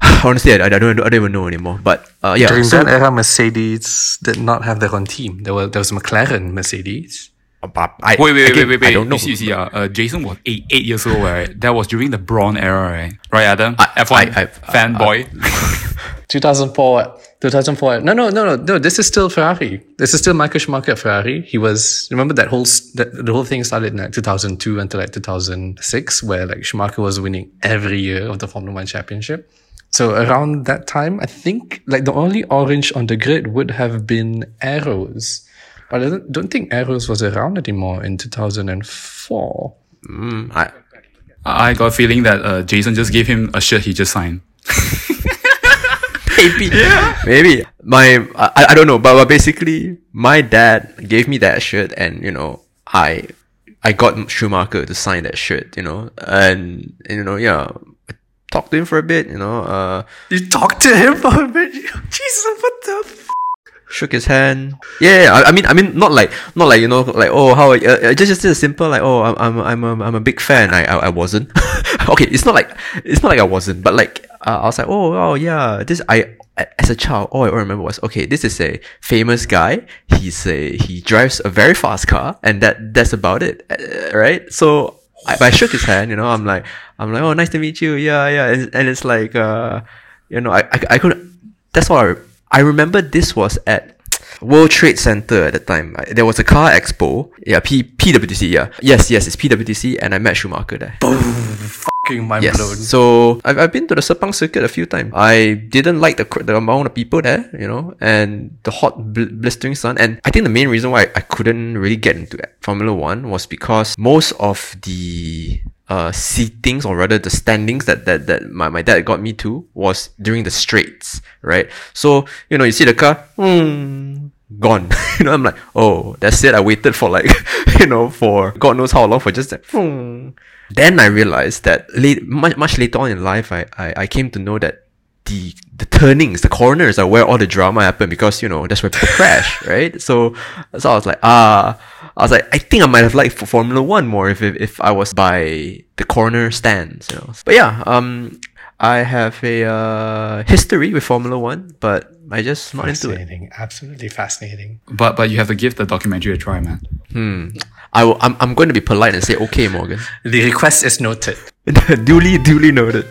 <sighs> Honestly, I, I don't, I don't even know anymore. But uh, yeah, During so- that era, Mercedes did not have their own team. There was there was McLaren Mercedes. but I, Wait, wait, again, wait, wait, wait. I don't know. You see, you see, uh, uh, Jason was eight, eight years old, right? That was during the Brawn era, right? Right, Adam? I- F1 I- I- fanboy. 2004. 2004. No, no, no, no, no. This is still Ferrari. This is still Michael Schumacher at Ferrari. He was, remember that whole, that, the whole thing started in like 2002 until like 2006, where like Schumacher was winning every year of the Formula One championship. So around that time, I think like the only orange on the grid would have been Arrows. But I don't, don't think Arrows was around anymore in 2004. Mm, I, I got a feeling that uh, Jason just gave him a shirt he just signed. <laughs> maybe, <laughs> yeah. maybe my I, I don't know, but, but basically my dad gave me that shirt, and you know I I got Schumacher to sign that shirt, you know, and you know yeah, I talked to him for a bit, you know, uh, You talked to him for a bit? <laughs> Jesus, what the f- shook his hand. Yeah, I, I mean, I mean, not like, not like you know, like oh, how, uh, just just a simple like oh, I'm I'm I'm a, I'm a big fan. I I, I wasn't. <laughs> okay, it's not like it's not like I wasn't, but like uh, I was like oh oh yeah, this I as a child all I remember was okay, this is a famous guy. He's a he drives a very fast car, and that that's about it, uh, right? So. I, I shook his hand, you know. I'm like, I'm like, oh, nice to meet you. Yeah, yeah. And, and it's like, uh, you know, I, I, I couldn't. That's all I, I remember. This was at World Trade Center at the time. There was a car expo. Yeah, P PWTC. Yeah, yes, yes, it's PWTC, and I met Schumacher there. Fucking mind Yes. blown? So I've, I've been to the Sepang circuit a few times. I didn't like the the amount of people there, you know, and the hot bl- blistering sun. And I think the main reason why I couldn't really get into Formula One was because most of the uh seatings or rather the standings that that, that my, my dad got me to was during the straights, right? So you know you see the car, hmm, gone. <laughs> you know, I'm like, oh, that's it. I waited for like, <laughs> you know, for God knows how long for just that. Hmm. Then I realized that late, much, much later on in life, I, I, I came to know that the the turnings, the corners are where all the drama happened because you know that's where people crash, <laughs> right? So so I was like, ah, I was like, I think I might have liked Formula One more if, if if I was by the corner stands, you know. But yeah, um, I have a uh, history with Formula One, but I just not into it. Fascinating. Absolutely fascinating. But but you have to give the documentary a try, man. Hmm. I will, I'm I'm going to be polite and say okay, Morgan. <laughs> The request is noted. <laughs> duly duly noted.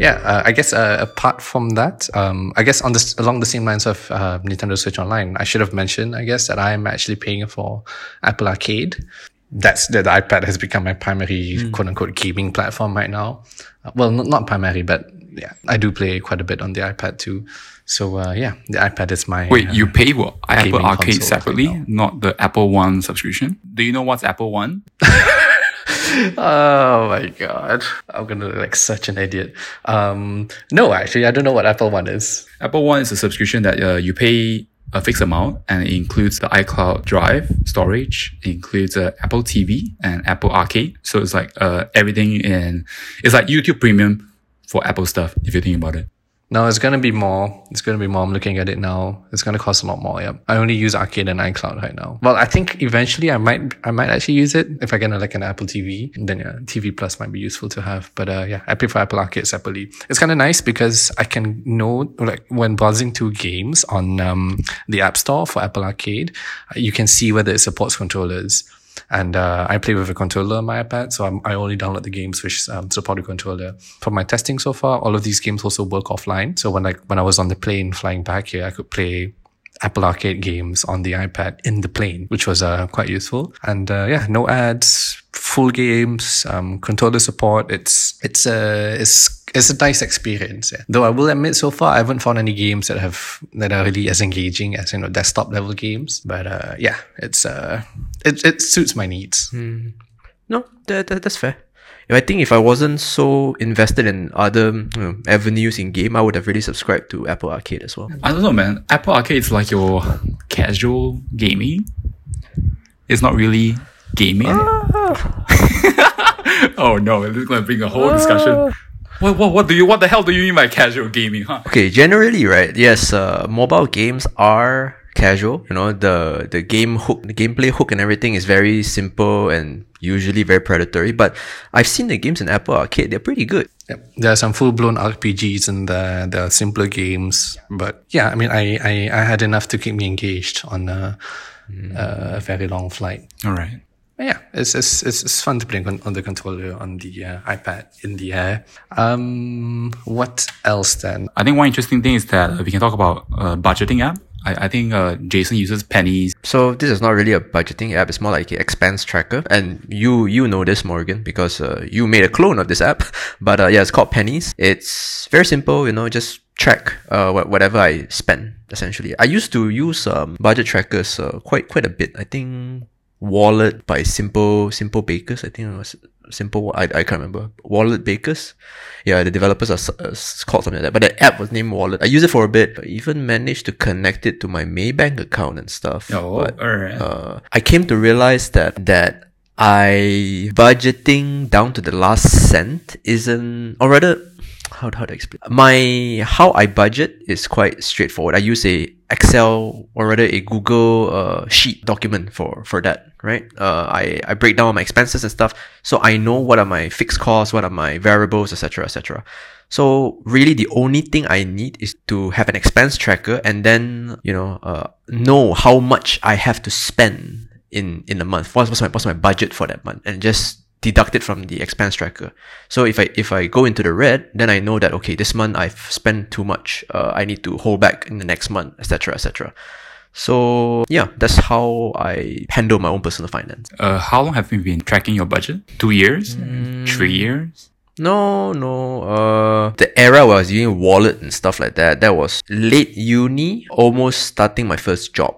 Yeah, uh, I guess uh, apart from that, um, I guess on this along the same lines of uh, Nintendo Switch Online, I should have mentioned, I guess, that I'm actually paying for Apple Arcade. That's that the iPad has become my primary quote unquote gaming platform right now. Uh, well, not, not primary, but yeah, I do play quite a bit on the iPad too. So uh, yeah, the iPad is my Wait, uh, you pay what? Apple Arcade separately, not the Apple One subscription. Do you know what's Apple One? <laughs> Oh my god, I'm gonna look like such an idiot. Um, no, actually, I don't know what Apple One is. Apple One is a subscription that uh, you pay a fixed amount and it includes the iCloud Drive storage, it includes uh, Apple TV and Apple Arcade. So it's like uh, everything in, it's like YouTube Premium for Apple stuff, if you think about it. No, it's gonna be more. It's gonna be more. I'm looking at it now. It's gonna cost a lot more. Yeah. I only use Arcade and iCloud right now. Well, I think eventually I might, I might actually use it if I get a, like an Apple TV. Then yeah, TV Plus might be useful to have. But uh, yeah, I prefer Apple Arcade separately. It's kind of nice because I can know like when browsing to games on um, the App Store for Apple Arcade, you can see whether it supports controllers. And uh, I play with a controller on my iPad, so I'm, i only download the games which um, support a controller. For my testing so far, all of these games also work offline. So when like when I was on the plane flying back here, I could play Apple Arcade games on the iPad in the plane, which was uh, quite useful. And uh, yeah, no ads, full games, um, controller support. It's it's a uh, it's it's a nice experience. Yeah. Though I will admit, so far I haven't found any games that have that are really as engaging as you know desktop level games. But uh, yeah, it's uh, it it suits my needs. Mm. No, that, that that's fair. I think if I wasn't so invested in other you know, avenues in game, I would have really subscribed to Apple Arcade as well. I don't know, man. Apple Arcade is like your casual gaming. It's not really gaming. <laughs> Oh no, this is going to bring a whole discussion. Ah. What, what, what do you what the hell do you mean by casual gaming, huh? Okay, generally, right? Yes, uh, mobile games are casual. You know, the the game hook, the gameplay hook, and everything is very simple and usually very predatory. But I've seen the games in Apple Arcade; they're pretty good. Yep. There are some full blown RPGs and the the simpler games, but yeah, I mean, I I, I had enough to keep me engaged on a, mm. a very long flight. All right. Yeah, it's, it's it's it's fun to play on, on the controller on the uh, iPad in the air. Um, what else then? I think one interesting thing is that uh, we can talk about uh, budgeting app. I, I think uh, Jason uses pennies. So this is not really a budgeting app. It's more like an expense tracker. And you you know this, Morgan, because uh, you made a clone of this app. <laughs> But uh, yeah, it's called Pennies. It's very simple. You know, just track uh, whatever I spend. Essentially, I used to use um, budget trackers uh, quite quite a bit. I think Wallet by Simple Simple Bakers. I think it was Simple. I, I can't remember. Wallet Bakers. Yeah, the developers are uh, called something like that. But the app was named Wallet. I used it for a bit. I even managed to connect it to my Maybank account and stuff. Oh, but, alright. Uh, I came to realize that that I budgeting down to the last cent isn't, or rather, how, how to explain? My, how I budget is quite straightforward. I use a Excel or rather a Google uh, sheet document for, for that, right? Uh, I, I break down my expenses and stuff. So I know what are my fixed costs, what are my variables, etc., etc. So really the only thing I need is to have an expense tracker and then, you know, uh, know how much I have to spend in, in a month. What's, what's my, what's my budget for that month and just deduct it from the expense tracker. So if I if I go into the red, then I know that okay, this month I've spent too much. Uh, I need to hold back in the next month, etc., etc. So yeah, that's how I handle my own personal finance. Uh, how long have you been tracking your budget? Two years? Mm. Three years? No, no. Uh, the era where I was using wallet and stuff like that, that was late uni, almost starting my first job.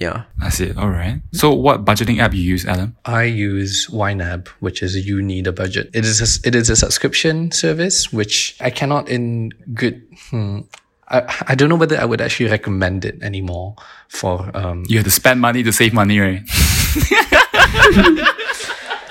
Yeah. That's it. All right. So what budgeting app you use, Adam? I use YNAB, which is you need a budget. It is a, it is a subscription service, which I cannot in good, hmm, I, I don't know whether I would actually recommend it anymore for, um, you have to spend money to save money, right? <laughs>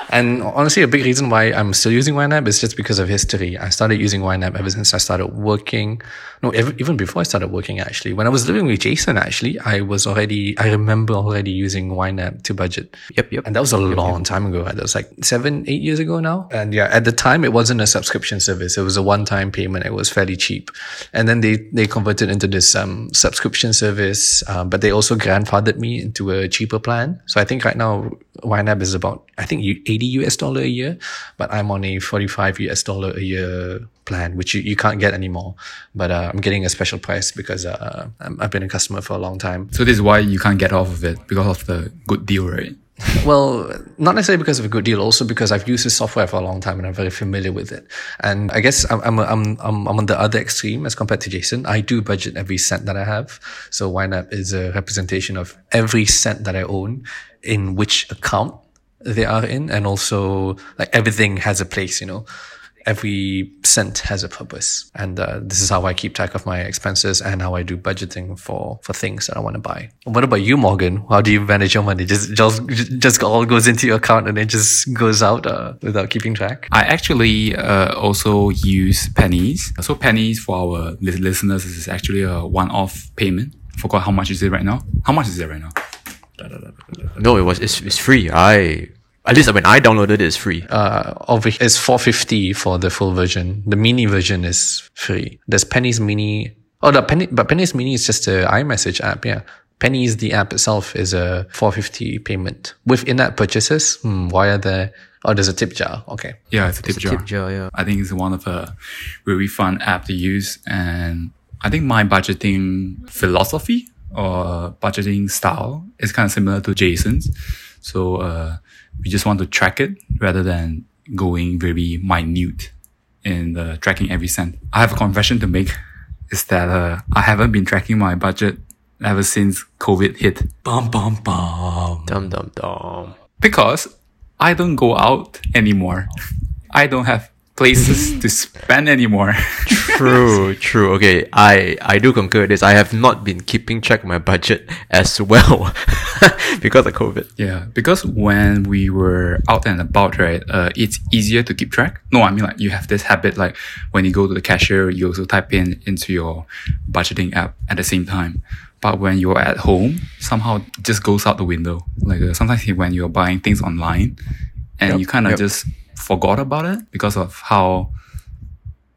And honestly, a big reason why I'm still using YNAB is just because of history. I started using YNAB ever since I started working. No, even before I started working, actually. When I was living with Jason, actually, I was already, I remember already using YNAB to budget. Yep, yep. And that was a yep, long yep. time ago. That was like seven, eight years ago now. And yeah, at the time, it wasn't a subscription service. It was a one-time payment. It was fairly cheap. And then they, they converted into this, um, subscription service. Um, but they also grandfathered me into a cheaper plan. So I think right now, YNAB is about, I think 80 US dollar a year, but I'm on a 45 US dollar a year plan, which you, you can't get anymore. But uh, I'm getting a special price because uh, I've been a customer for a long time. So this is why you can't get off of it because of the good deal, right? <laughs> well, not necessarily because of a good deal, also because I've used this software for a long time and I'm very familiar with it. And I guess I'm, I'm, I'm, I'm, on the other extreme as compared to Jason. I do budget every cent that I have. So YNAB is a representation of every cent that I own in which account they are in. And also like everything has a place, you know every cent has a purpose. And uh, this is how I keep track of my expenses and how I do budgeting for, for things that I want to buy. What about you, Morgan? How do you manage your money? Just, just, just all goes into your account and it just goes out uh, without keeping track? I actually uh, also use pennies. So pennies for our listeners is actually a one-off payment. Forgot how much is it right now? How much is it right now? No, it was it's, it's free. I at least when I downloaded it, it's free. Uh, over it's 450 for the full version. The mini version is free. There's Penny's Mini. Oh, the Penny, but Penny's Mini is just a iMessage app. Yeah. Penny's the app itself is a 450 payment with in-app purchases. Hmm, why are there? Oh, there's a tip jar. Okay. Yeah, it's a tip It's a jar. tip jar, yeah. I think it's one of a really fun app to use. And I think my budgeting philosophy or budgeting style is kind of similar to Jason's. So, uh, we just want to track it rather than going very minute in uh, tracking every cent. I have a confession to make is that, uh, I haven't been tracking my budget ever since COVID hit Bum, bum, bum. Dum dum dum. because I don't go out anymore. I don't have places <laughs> to spend anymore. True, <laughs> true. Okay, I I do concur with this. I have not been keeping track of my budget as well <laughs> because of COVID. yeah, because when we were out and about, right, uh, it's easier to keep track. No, I mean like you have this habit, like when you go to the cashier, you also type in into your budgeting app at the same time. But when you're at home, somehow just goes out the window. Like uh, sometimes when you're buying things online, and Yep, you kind of yep. just forgot about it because of how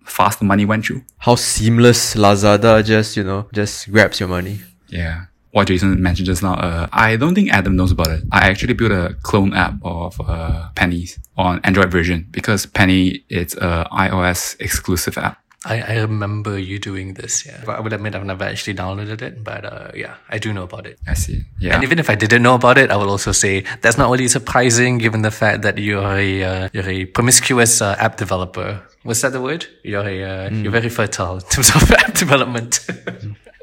fast the money went through. How seamless Lazada just you know just grabs your money. Yeah. What Jason mentioned just now, uh, I don't think Adam knows about it. I actually built a clone app of uh, Pennies on Android version because Penny it's a iOS exclusive app. I, I remember you doing this. Yeah. But I would admit I've never actually downloaded it, but uh, yeah, I do know about it. I see. Yeah. And even if I didn't know about it, I will also say that's not really surprising given the fact that you're a uh, you're a promiscuous uh, app developer. Was that the word? You're a uh, you're very fertile in terms of <laughs> app development.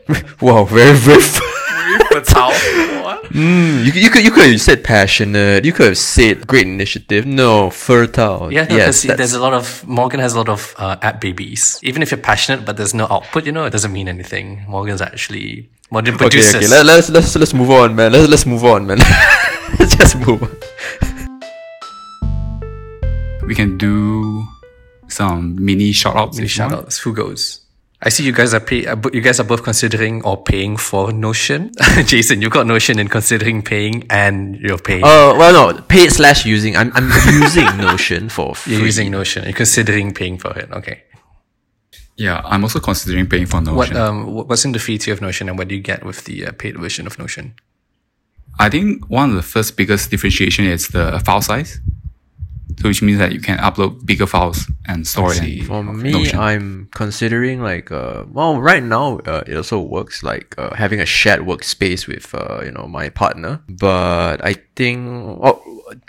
<laughs> Wow, very very. Fertile. Mm, you, you could you could have said passionate. You could have said great initiative. No, fertile. yeah, no, yes, there's a lot of Morgan has a lot of uh, app babies. Even if you're passionate, but there's no output, you know, it doesn't mean anything. Morgan's actually Morgan Okay, produces. okay. Let, let's let's let's move on, man. Let's let's move on, man. <laughs> let's just move on. we can do some mini shout outs. Many shout outs. Who goes? I see you guys are pay, uh, you guys are both considering or paying for Notion. <laughs> Jason, You've got Notion and considering paying and you're paying. Uh, well, no, paid slash using. I'm I'm using <laughs> Notion for free. you're using Notion. You're considering paying for it. Okay. Yeah, I'm also considering paying for Notion. What um what's in the free tier of Notion and what do you get with the uh, paid version of Notion? I think one of the first biggest differentiation is the file size. So which means that you can upload bigger files and store it For me, Notion. I'm considering like uh well right now uh, it also works like uh, having a shared workspace with uh you know my partner. But I think oh,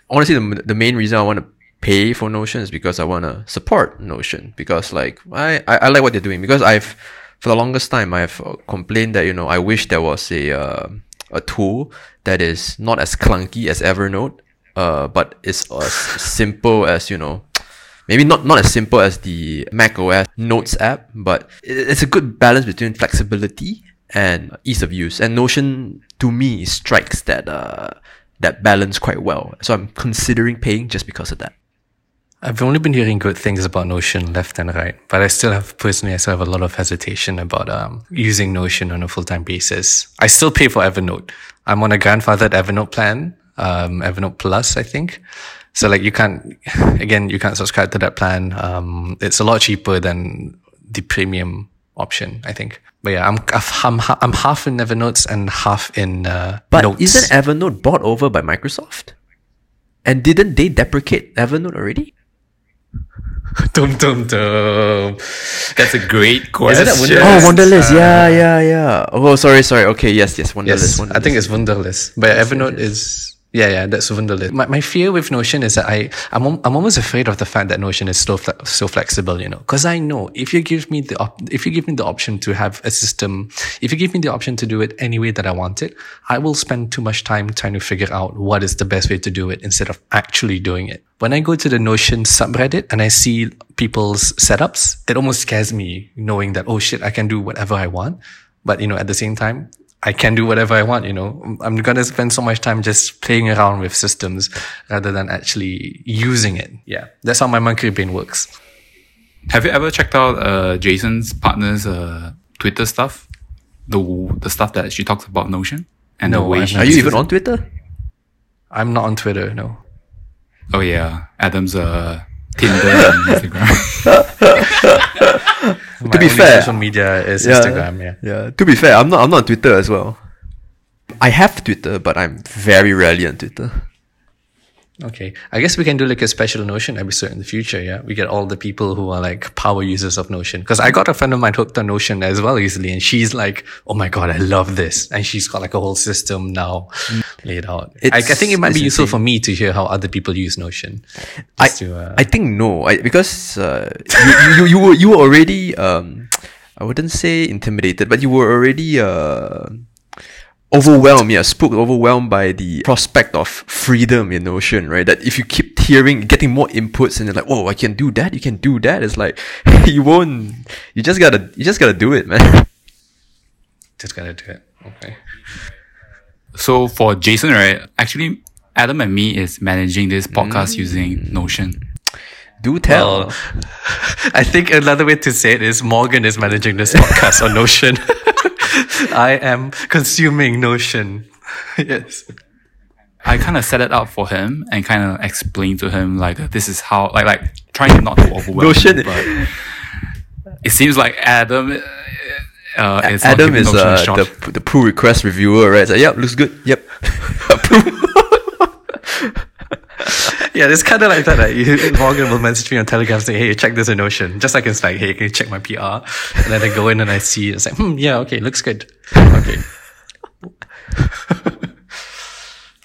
honestly the, the main reason I want to pay for Notion is because I want to support Notion because like I, I I like what they're doing because I've for the longest time I've uh, complained that you know I wish there was a uh, a tool that is not as clunky as Evernote uh but it's as simple as you know maybe not not as simple as the Mac OS Notes app, but it's a good balance between flexibility and ease of use. And Notion, to me, strikes that uh, that balance quite well. So I'm considering paying just because of that. I've only been hearing good things about Notion left and right, but I still have personally I still have a lot of hesitation about um, using Notion on a full time basis. I still pay for Evernote. I'm on a grandfathered Evernote plan, um, Evernote Plus, I think. So like you can't, <laughs> again, you can't subscribe to that plan. Um, it's a lot cheaper than the premium option, I think. But yeah, I'm I'm I'm half in Evernote and half in uh, But Notes. isn't Evernote bought over by Microsoft? And didn't they deprecate Evernote already? <laughs> dum dum dum. That's a great <laughs> question. Isn't that Windows? Oh, Yes. Wunderlist. yeah, yeah, yeah. Oh, sorry, sorry. Okay, yes, yes, Wunderlist. Yes, I think it's Wunderlist. But Evernote is Yeah, yeah, that's Wunderlist. My, my fear with Notion is that I, I'm, I'm almost afraid of the fact that Notion is so, fle- so flexible, you know, cause I know if you give me the, op- if you give me the option to have a system, if you give me the option to do it any way that I want it, I will spend too much time trying to figure out what is the best way to do it instead of actually doing it. When I go to the Notion subreddit and I see people's setups, it almost scares me knowing that, oh shit, I can do whatever I want. But, you know, at the same time, I can do whatever I want, you know. I'm gonna spend so much time just playing around with systems rather than actually using it. Yeah. That's how my monkey brain works. Have you ever checked out uh, Jason's partner's uh, Twitter stuff? The the stuff that she talks about Notion and the No, way I've she Are you even on Twitter? I'm not on Twitter, no. Oh yeah, Adam's uh, Tinder and Instagram. <laughs> <laughs> My be fair- social media is Yeah. Instagram, yeah. Yeah. To be fair, I'm not. I'm not on Twitter as well. I have Twitter, but I'm very rarely on Twitter. Okay. I guess we can do like a special Notion episode in the future, yeah? We get all the people who are like power users of Notion. Cause I got a friend of mine hooked on Notion as well easily. and she's like, oh my God, I love this. And she's got like a whole system now laid out. I, I think it might be useful for me to hear how other people use Notion. I, to, uh, I think no, I, because uh, you, you you were you were already um, I wouldn't say intimidated, but you were already uh, overwhelmed, yeah, spooked, overwhelmed by the prospect of freedom in Notion, right? That if you keep hearing, getting more inputs, and you're like, oh, I can do that, you can do that. It's like <laughs> you won't. You just gotta, you just gotta do it, man. <laughs> just gotta do it. Okay. so for Jason, right? Actually, Adam and me is managing this podcast mm. using Notion. Do tell. Well, <laughs> I think another way to say it is Morgan is managing this podcast on Notion. <laughs> I am consuming Notion. <laughs> yes. I kind of set it up for him and kind of explain to him like this is how like like trying not to overwhelm Notion- him, but it seems like Adam uh, is Adam is uh, the the pull request reviewer, right? It's like, yep, looks good. Yep, approve. <laughs> Yeah, it's kind of like that. Like, you- <laughs> Morgan will message me on Telegram saying, hey, check this in Notion. Just like it's like, hey, can you check my PR? And then I go in and I see, it's like, hmm, yeah, okay, looks good. Okay.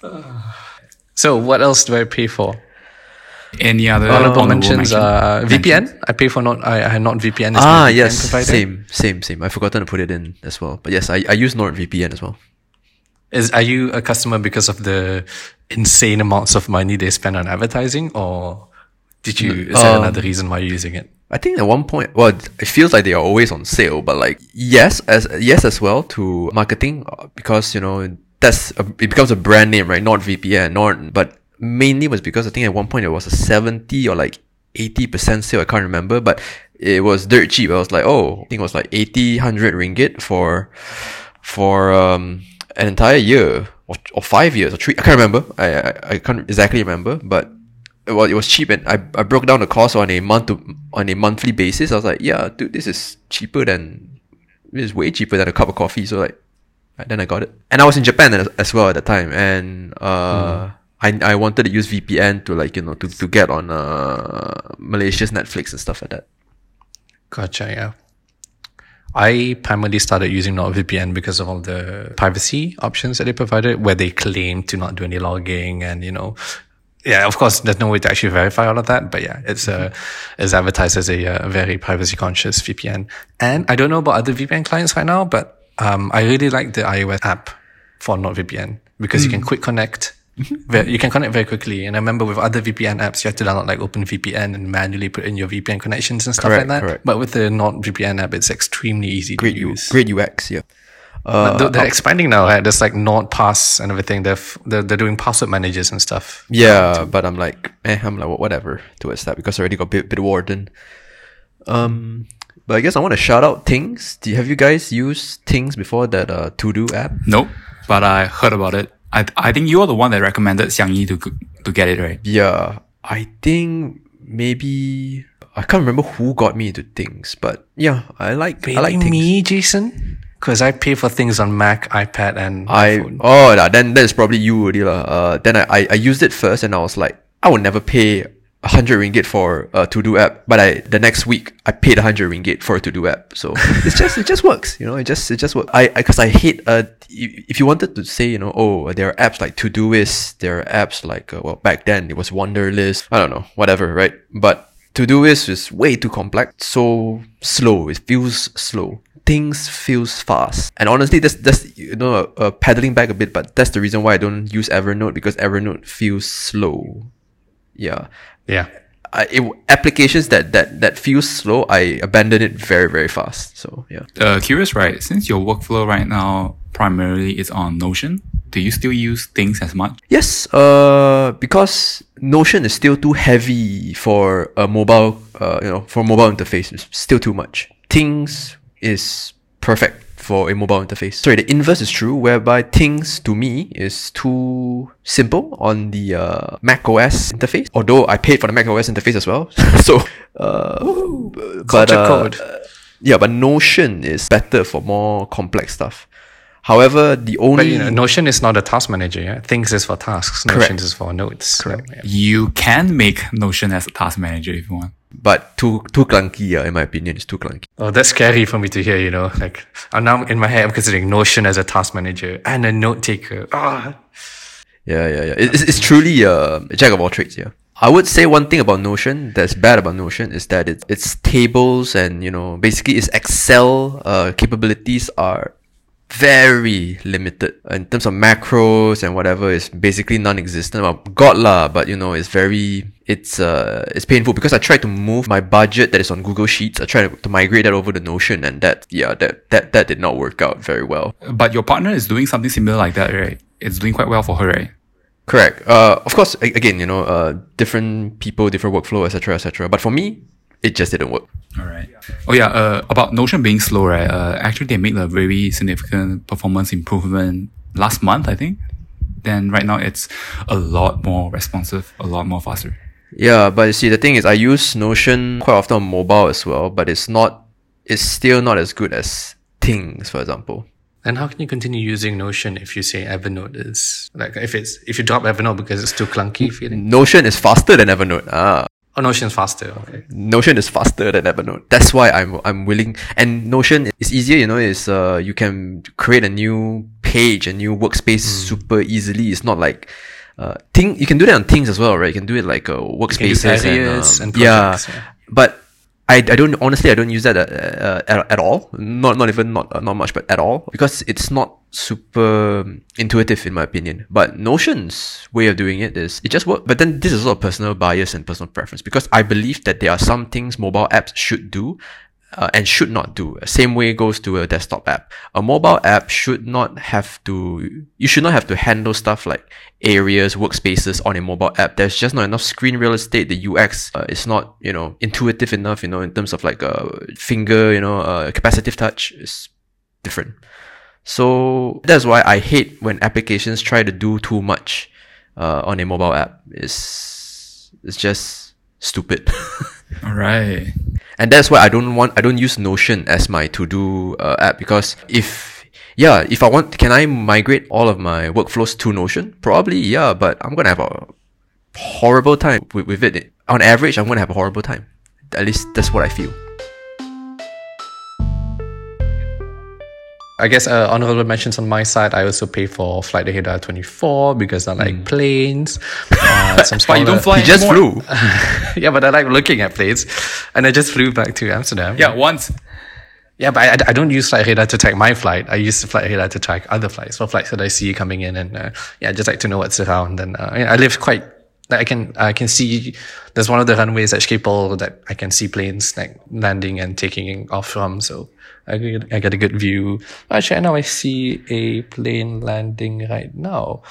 <laughs> so what else do I pay for? Any other Honorable honorable mentions, mention? uh, VPN. I pay for not, I, I NordVPN. Is ah, my VPN yes, provider. same, same, same. I've forgotten to put it in as well. But yes, I, I use NordVPN as well. Is are you a customer because of the insane amounts of money they spend on advertising, or did you? Is that Um, another reason why you're using it? I think at one point, well, it feels like they are always on sale, but like yes, as yes as well to marketing because you know that's a, it becomes a brand name, right? NordVPN, not but mainly was because I think at one point it was a seventy or like eighty percent sale. I can't remember, but it was dirt cheap. I was like, oh, I think it was like 80, 100 ringgit for for um an entire year or, or five years or three. I can't remember. I, I I can't exactly remember, but well, it was cheap, and I, I broke down the cost on a month to on a monthly basis. I was like, yeah, dude, this is cheaper than this is way cheaper than a cup of coffee. So like, then I got it, and I was in Japan as, as well at the time, and uh, I I wanted to use VPN to like you know to, to get on uh Malaysia's Netflix and stuff like that. Gotcha. Yeah. I primarily started using NordVPN because of all the privacy options that they provided, where they claim to not do any logging and, you know, yeah, of course, there's no way to actually verify all of that, but yeah, it's uh, it's advertised as a, uh very privacy conscious VPN. And I don't know about other VPN clients right now, but um, I really like the iOS app for NordVPN because you can quick connect. <laughs> Ve- you can connect very quickly. And I remember with other VPN apps, you have to download like OpenVPN and manually put in your VPN connections and stuff Correct, like that. correct. But with the NordVPN app, it's extremely easy Great to U, use. great UX, yeah. Uh, they're, they're expanding now, right? There's like NordPass and everything. They're, f- they're, they're doing password managers and stuff. Yeah, but I'm like, eh, I'm like, whatever towards that because I already got Bit Bitwarden. Um, but I guess I want to shout out Things. Do you, have you guys used Things before that uh, To Do app? Nope, but I heard about it. I I think you are the one that recommended Xiang Yi to to get it right. Yeah, I think maybe I can't remember who got me into Things, but yeah, I like Maybe I like Things. me, Jason? Because I pay for things on Mac, iPad, and I iPhone. oh nah, then that's probably you already lah. Uh, then I, I I used it first and I was like, I would never pay hundred ringgit for a to do app, but I the next week I paid hundred ringgit for a to do app. So <laughs> it's just it just works, you know. It just it just works. I because I, hate uh if you wanted to say you know oh there are apps like Todoist, there are apps like uh, well back then it was Wunderlist. I don't know whatever right, but Todoist is way too complex, so slow. It feels slow things feels fast. And honestly, that's that's you know uh, pedaling back a bit, but that's the reason why I don't use Evernote because Evernote feels slow. Yeah, Yeah. I, it, applications that that that feel slow, I abandon it very very fast. So yeah. Uh, curious, right? Since your workflow right now primarily is on Notion, do you still use things as much? Yes, uh, because Notion is still too heavy for a mobile, uh, you know, for mobile interface. It's still too much. Things is perfect for a mobile interface. Sorry, the inverse is true, whereby things to me is too simple on the uh, Mac OS interface. Although I paid for the Mac OS interface as well, <laughs> so uh, but uh, code. yeah, but Notion is better for more complex stuff. However, the only But you know, Notion is not a task manager. Yeah? Things is for tasks. Notion Correct. is for notes. Correct. Yeah. You can make Notion as a task manager if you want. But too too clunky. Uh, in my opinion, it's too clunky. Oh, that's scary for me to hear. You know, like I'm now in my head. I'm considering Notion as a task manager and a note taker. Ah, Yeah, yeah, yeah. It- It's, it's truly uh, a jack of all trades. Yeah. I would say one thing about Notion that's bad about Notion is that it's its tables and you know basically its Excel uh, capabilities are very limited in terms of macros and whatever is basically non-existent. Well, God lah, but you know it's very it's uh it's painful because I tried to move my budget that is on Google Sheets. I tried to migrate that over to Notion, and that yeah that that that did not work out very well. But your partner is doing something similar like that, right? It's doing quite well for her, right? Correct. Uh, of course, again, you know, uh, different people, different workflow, etc., etc. But for me, it just didn't work. All right. Oh yeah. Uh, about Notion being slow, right? Uh, actually, they made a very significant performance improvement last month, I think. Then right now, it's a lot more responsive, a lot more faster. Yeah, but you see, the thing is, I use Notion quite often on mobile as well, but it's not, it's still not as good as Things, for example. and how can you continue using Notion if you say Evernote is like if it's if you drop Evernote because it's too clunky feeling? Notion is faster than Evernote. Ah, Oh, Notion's faster. Okay. Notion is faster than Evernote. That's why I'm I'm willing. And Notion is easier. You know, is uh you can create a new page, a new workspace super easily. It's not like uh thing. You can do that on Things as well, right? You can do it like uh, workspaces and, um, and yeah. yeah. But I, I don't honestly I don't use that uh, uh, at, at all. Not not even not uh, not much, but at all because it's not super intuitive in my opinion. But Notion's way of doing it is it just works. But then this is a personal bias and personal preference because I believe that there are some things mobile apps should do. Uh, and should not do. Same way goes to a desktop app. A mobile app should not have to. You should not have to handle stuff like areas, workspaces on a mobile app. There's just not enough screen real estate. The UX uh, is not, you know, intuitive enough. You know, in terms of like a finger, you know, uh, capacitive touch is different. So that's why I hate when applications try to do too much uh, on a mobile app. It's it's just stupid. <laughs> All right. And that's why I don't want I don't use Notion as my to do uh, app because if yeah if I want can I migrate all of my workflows to Notion? Probably yeah but I'm gonna have a horrible time with, with it. On average I'm gonna have a horrible time. At least that's what I feel I guess uh, honorable mentions on my side. I also pay for Flight Radar 24 because I like planes. <laughs> Uh, some But you don't fly he just flew <laughs> yeah, but I like looking at planes, and I just flew back to Amsterdam. Yeah, once. Yeah, but I, I don't use Flight Radar to track my flight. I use Flight Radar to track other flights, for flights that I see coming in, and uh, yeah, I just like to know what's around. And uh, I live quite. Like I can I can see there's one of the runways at Schiphol that I can see planes like landing and taking off from. So I get, I get a good view. Actually, now I see a plane landing right now.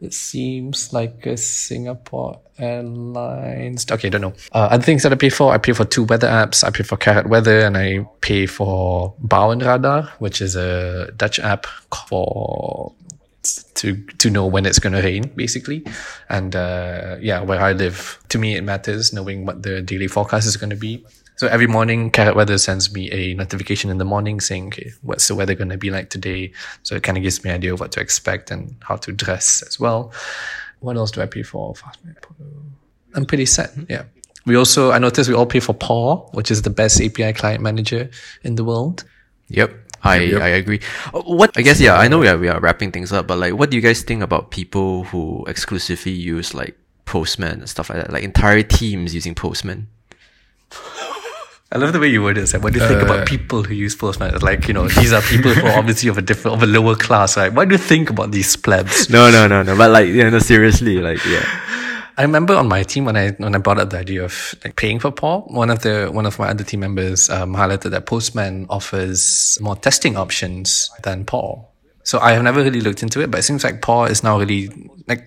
It seems like a Singapore Airlines. Okay, I don't know. Uh, other things that I pay for, I pay for two weather apps. I pay for Carrot Weather and I pay for Buienradar, which is a Dutch app for to to know when it's going to rain, basically. And uh, yeah, where I live, to me it matters knowing what the daily forecast is going to be. So every morning, Carrot Weather sends me a notification in the morning saying, okay, what's the weather going to be like today? So it kind of gives me an idea of what to expect and how to dress as well. What else do I pay for? I'm pretty set. Yeah. We also, I noticed we all pay for Paw, which is the best API client manager in the world. Yep. I, I agree. Uh, What I guess yeah, I know we are we are wrapping things up, but like what do you guys think about people who exclusively use like Postman and stuff like that? Like entire teams using Postman. <laughs> I love the way you word it. Like, what do you think about people who use Postman? It's Like, you know, these are people who are obviously of a different, of a lower class, right? What do you think about these plebs? No, no, no, no. But like yeah, no, seriously, like yeah. <sighs> I remember on my team when I when I brought up the idea of like paying for Paw, one of the one of my other team members um, highlighted that Postman offers more testing options than Paw. So I have never really looked into it, but it seems like Paw is now really like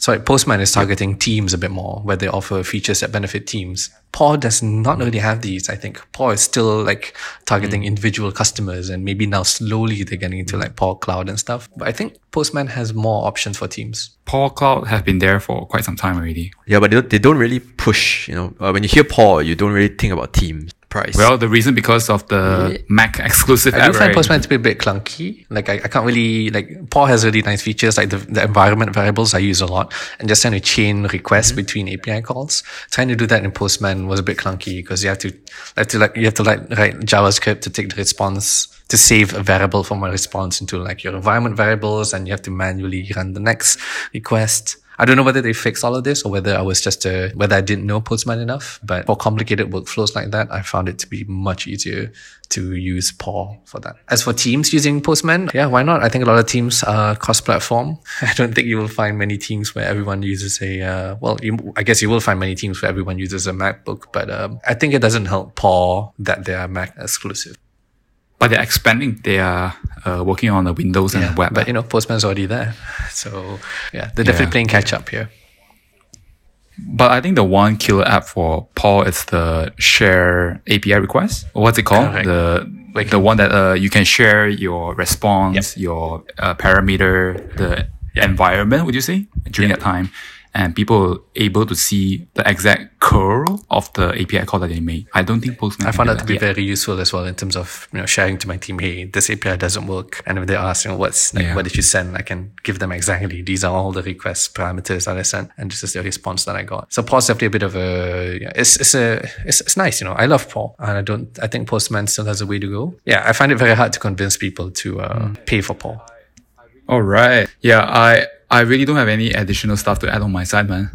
sorry, Postman is targeting teams a bit more, where they offer features that benefit teams. Paw does not really have these. I think Paw is still like targeting individual customers, and maybe now slowly they're getting into like Paw Cloud and stuff. But I think Postman has more options for teams. Paw Cloud have been there for quite some time already. Yeah, but they don't, they don't really push, you know. Uh, when you hear Paw, you don't really think about teams price. Well, the reason because of the Mac exclusive I app, do find? Postman to be a bit clunky. Like I, I can't really like Paw has really nice features like the, the environment variables I use a lot and just trying to chain requests mm-hmm. between API calls. Trying to do that in Postman was a bit clunky because you have to have to like you have to like write JavaScript to take the response to save a variable from a response into like your environment variables and you have to manually run the next request. I don't know whether they fixed all of this or whether I was just a, whether I didn't know Postman enough, but for complicated workflows like that, I found it to be much easier to use Paw for that. As for teams using Postman, yeah, why not? I think a lot of teams are cross-platform. <laughs> I don't think you will find many teams where everyone uses a, uh, well, you, I guess you will find many teams where everyone uses a MacBook, but um, I think it doesn't help Paw that they are Mac exclusive. But they're expanding. They are uh, working on the Windows and Yeah, web. but you know, Postman's already there. So yeah, they're definitely Yeah. playing catch up here. But I think the one killer app for Paw is the share API request. What's it called? Correct. The Like- the one that uh, you can share your response, your uh, parameter, the environment. Would you say during that time? And people able to see the exact curl of the API call that they made. I don't think Postman. I found that to be yet. very useful as well in terms of you know sharing to my team, hey, this API doesn't work, and if they ask, you know, what's like, Yeah. what did you send, I can give them exactly these are all the request parameters that I sent, and this is the response that I got. So Paw's definitely a bit of a yeah, it's it's a it's, it's nice, you know. I love Paw, and I don't I think Postman still has a way to go. Yeah, I find it very hard to convince people to uh, Hmm. pay for Paw. All right. Yeah, I I really don't have any additional stuff to add on my side, man.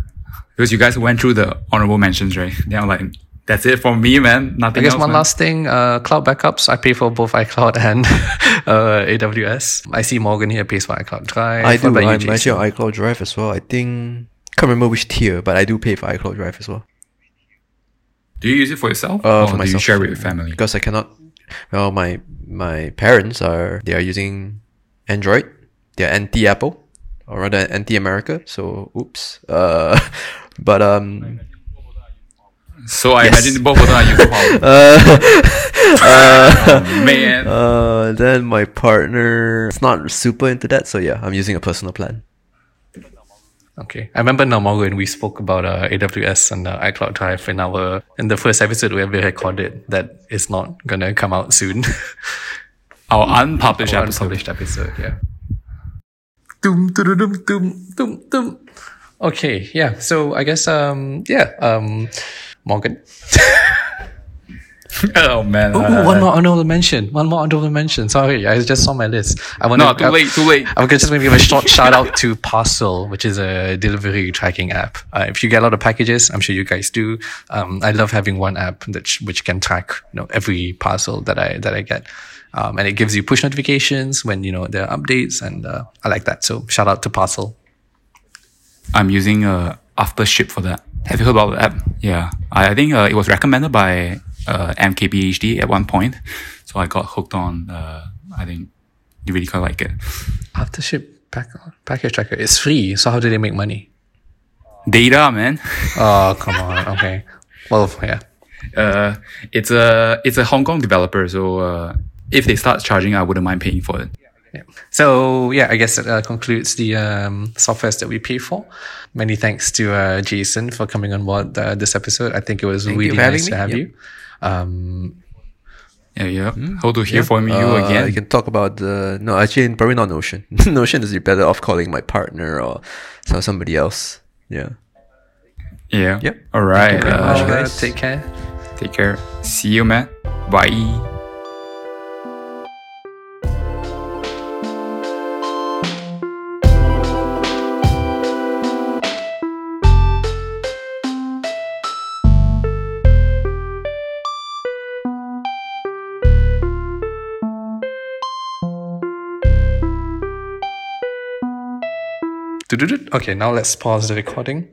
Because you guys went through the honorable mentions, right? Then I'm like, that's it for me, man. Nothing I guess else, one man. last thing, uh, cloud backups. I pay for both iCloud <laughs> and uh, AWS. I see Morgan here pays for iCloud Drive. I do. about I'm Jason? actually on iCloud Drive as well. I think can't remember which tier, but I do pay for iCloud Drive as well. Do you use it for yourself? Uh, or for do you myself share with your family? because I cannot. Well, my my parents are they are using Android. They're anti Apple, or rather anti America. So oops. Uh, <laughs> but um, So I Yes. imagine both of them are using <laughs> <laughs> Huawei. oh, man. uh, then my partner is not super into that. So yeah, I'm using a personal plan. Okay, I remember now, Morgan, and we spoke about uh, AWS and uh, iCloud Drive in our in the first episode we recorded that is not gonna come out soon. Our unpublished Our episode. unpublished episode, yeah. Doom, doom, doom, doom, doom, doom. Okay, yeah. So I guess um yeah um Morgan. <laughs> Oh, man. Ooh, Uh, one more honorable mention. One more honorable mention. Sorry, I just saw my list. I want no, too late, too late. I'm gonna just give a short shout out to Parcel, which is a delivery tracking app. Uh, if you get a lot of packages, I'm sure you guys do. Um, I love having one app that sh- which can track you know every parcel that I that I get, um, and it gives you push notifications when you know there are updates, and uh, I like that. So shout out to Parcel. I'm using uh, Aftership for that. Have you heard about the app? Yeah. I, I think uh, it was recommended by uh, MKBHD at one point. So I got hooked on, uh, I think you really quite like it. Aftership pack- package tracker is free. So how do they make money? Data, man. <laughs> Oh come on. Okay. Well, yeah. Uh, it's a it's a Hong Kong developer, so uh, if they start charging, I wouldn't mind paying for it. Yeah. So yeah, I guess that uh, concludes the um, softwares that we pay for. Many thanks to uh, Jason for coming on board uh, this episode. I think it was you really for having nice to me. have Yep. you. Um, Yeah, yeah. Hope to hear from you Uh, again. You can talk about the no, actually probably not Notion. <laughs> Notion is better off calling my partner or so somebody else. Yeah. Yeah. Yep. All right. very uh, much, Uh, guys. take care. Take care. See you, man. Bye. Okay, now let's pause the recording.